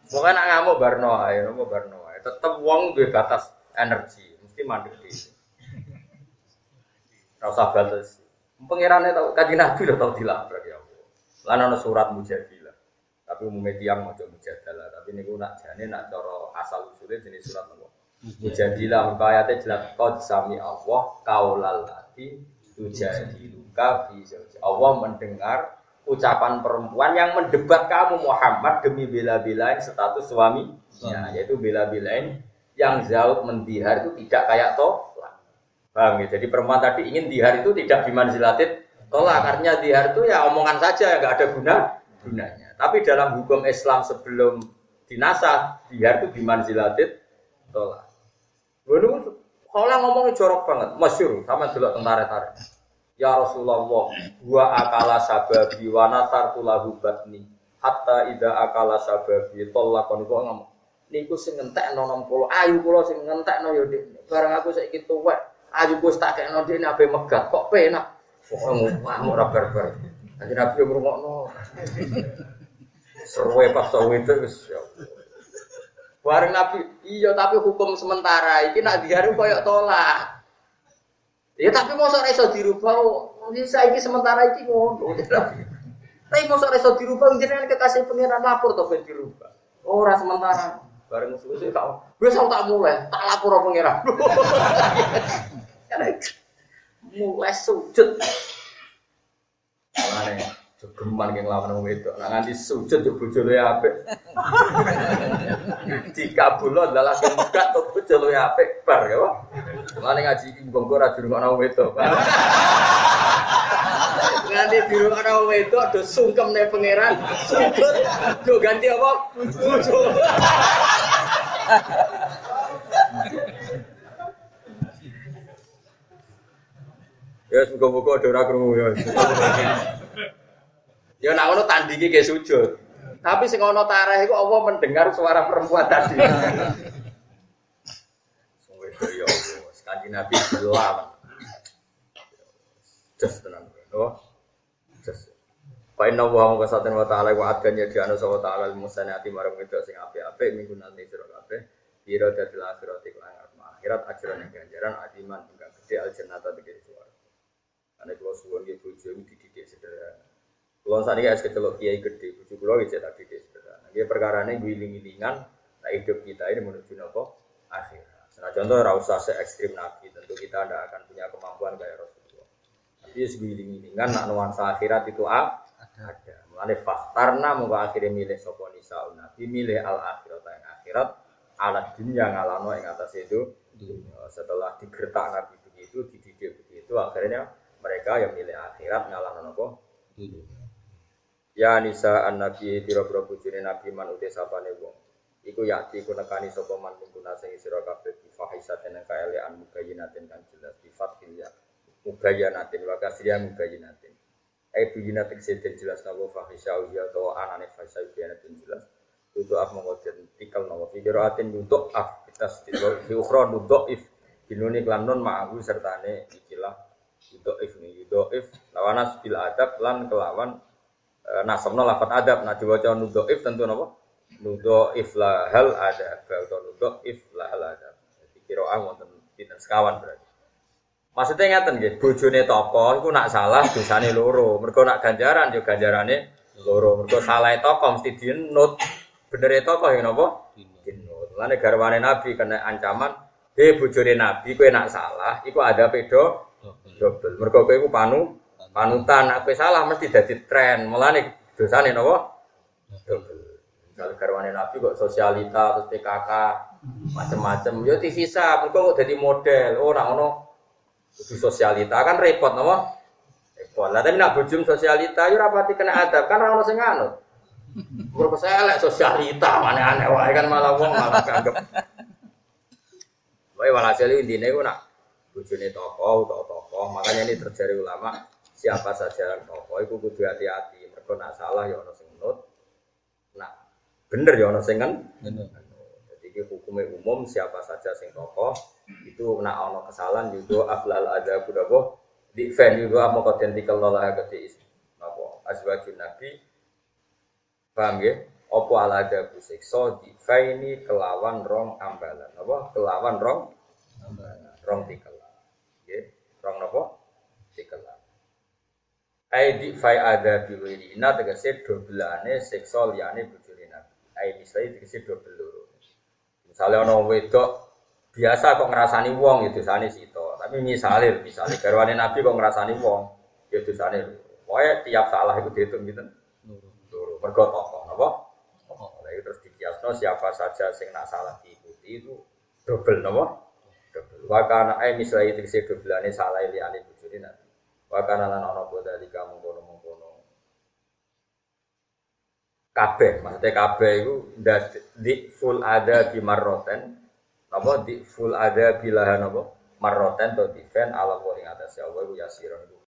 Pokoke nak ngamuk barno ae, nopo barno ae. Tetep wong duwe batas energi, mesti mandek di. Ora usah batas. Pengirane tau kanjeng Nabi lho tau dilabrak ya Allah. Lan ana surat mujadilah. Tapi umumnya tiang mau mujadalah. Tapi niku nak jane nak cara asal usulnya jenis surat nopo. Mujadilah muka ayatnya jelas Qad sami Allah kaulal lati Tujadiluka fi Allah mendengar ucapan perempuan yang mendebat kamu Muhammad demi bela-belain status suami. Ya, yaitu bela-belain yang zaud mendihar itu tidak kayak tolak paham ya? Jadi perempuan tadi ingin dihar itu tidak dimanzilatit tolak karena dihar itu ya omongan saja nggak ada guna gunanya. Tapi dalam hukum Islam sebelum dinasah dihar itu dimanzilatit tolak. Lalu kalau ngomongnya jorok banget, masyur sama dulu tentara-tentara. Ya Rasulullah, gua akala sababi wa nasartu lahu batni hatta ida akala sababi tolakon kok ngomong. Niku sing ngentekno 60, ayu kula sing ngentekno ya. Barang aku saiki tuwek, ayu ku tak kekno Dik ape megat kok penak. Pokoke ngomong ora barbar. Nanti Nabi ngrungokno. Seruwe pas sawe itu wis ya. Bareng Nabi, iya tapi hukum sementara iki nak diharu koyok tolak. Ya tapi mosok iso dirubah, bisa iki sementara iki ngono. Tapi mosok iso dirubah jenengan kekasih pengiran lapor to ben dirubah. Ora sementara. Bareng suwe kau, wis tak mulai, tak lapor pengiran. mulai sujud. Mana Geman yang lawan wong. Nah nganti sujud yo bojone apik. Dikabulno adalah kemukat to bojone apik bar ya. Mane ngaji iki monggo ora dirungokno wong wedok. Nganti dirungokno wong wedok do sungkemne pangeran. Sujud do ganti apa? Bojo. Ya, semoga-moga ada orang kerungu ya. Ya nak ngono tandingi ke sujud. Tapi sing ono tareh iku Allah mendengar suara perempuan tadi. kanjeng Nabi gelam. Just tenan. Oh. Just. Fa inna wa mung kasaten wa ta'ala wa adkan ya dianu sawa ta'ala musani ati marang itu sing apik-apik minggu nanti sira kabeh ira dadil akhirat iku akhirat ajaran yang ganjaran adiman enggak gede al jannata tegese suara. Ane kula suwun nggih bojo dididik sederhana. Kula sakniki es kecelok kiai gede, bojo kula iki tak didik sederhana. Nggih perkarane guling-gilingan nah hidup kita ini menuju napa akhirat. Nah contoh ora usah se ekstrim nabi, tentu kita tidak akan punya kemampuan kayak Rasulullah. Tapi guling-gilingan nak nuansa akhirat itu ah, ada. Mulane faktarna muka akhirnya milih sapa nisa nabi milih al akhirat yang akhirat alat dunia ngalano yang atas itu dunia. Setelah digertak nabi begitu, dididik begitu, akhirnya mereka yang milih akhirat ngalano nopo Ya nisa an nabi biro bujune nabi man uti sapane wong. Iku yakti ku nekani sapa man mungkuna sing sira kabeh bi fahisaten kaelean mugayinatin kan jelas bi fathil ya. Mugayinatin wa kasiyan mugayinatin. Ai bujina tegese jelas napa fahisau ya atau anane fahisau biyanatin jelas. Itu af mengoden tikal napa? Fikiratin untuk af kita di ukhra untuk if. Binuni ma'ahu sertane ikilah untuk if nih untuk if lawanas bil adab lan kelawan nasabna lafat adab nah diwaca nudo if tentu napa nudo if la hal adab atau nudo if la hal adab jadi kira wonten pinten sekawan berarti Maksudnya ngeten nggih, bojone toko iku nak salah dosane loro. Mergo nak ganjaran yo ganjarane loro. Mergo salah toko mesti dienut. Bener toko yang napa? Dienut. Lane garwane Nabi kena ancaman, "He bojone Nabi kowe nak salah iku ada pedo double." Mergo kowe iku panu panutan, kowe salah mesti dadi tren. Dosane napa? Double. Kalau garwane Nabi kok sosialita terus PKK macam-macam, yo divisa, mergo kok dadi model. Oh, nak ono Kudu sosialita kan repot nopo? Repot. Lah tapi nak bujum sosialita yo rapati kena adab kan ora ono sing anut. Mergo elek sosialita mana aneh wae kan malah wong malah kanggep. Wae walhasil intine ku nak bojone tokoh utawa tokoh, makanya ini terjadi ulama siapa saja tokoh itu kudu hati-hati. Mergo nak salah ya ono sing nut. Nak bener ya ono sing kan. Jadi hukumnya umum siapa saja sing tokoh itu nak ono kesalahan juga aflal ada kudapo di fan juga mau kotentikal nolah gede nopo azwajun nabi. Paham ya opo ala ada so di ini kelawan rong ambalan. Apa kelawan rong ambalan. Rong tikelan ya rong nopo ai di fai ada ina tegese dobelane seksual liyane bojone nabi ai misalnya tegese dobel loro misalnya ono wedok biasa kok ngerasani wong itu ya sana sito. Tapi misalnya, misalnya garwane Nabi kok ngerasani wong, ya sana. Pokoknya tiap salah itu dihitung gitu. Turu, mergo tokoh, apa? Lalu terus dikiasno siapa saja sing nak salah diikuti itu double, apa? Double. Wakana eh misalnya itu si dobelane salah liyane bojone Nabi. Wakana lan ana di kamu kono mengkono. Kabeh, maksudnya kabeh itu di full ada di marroten. Apa di full ada bilahan apa marroten atau diven ala wa ya Allah ya sirah itu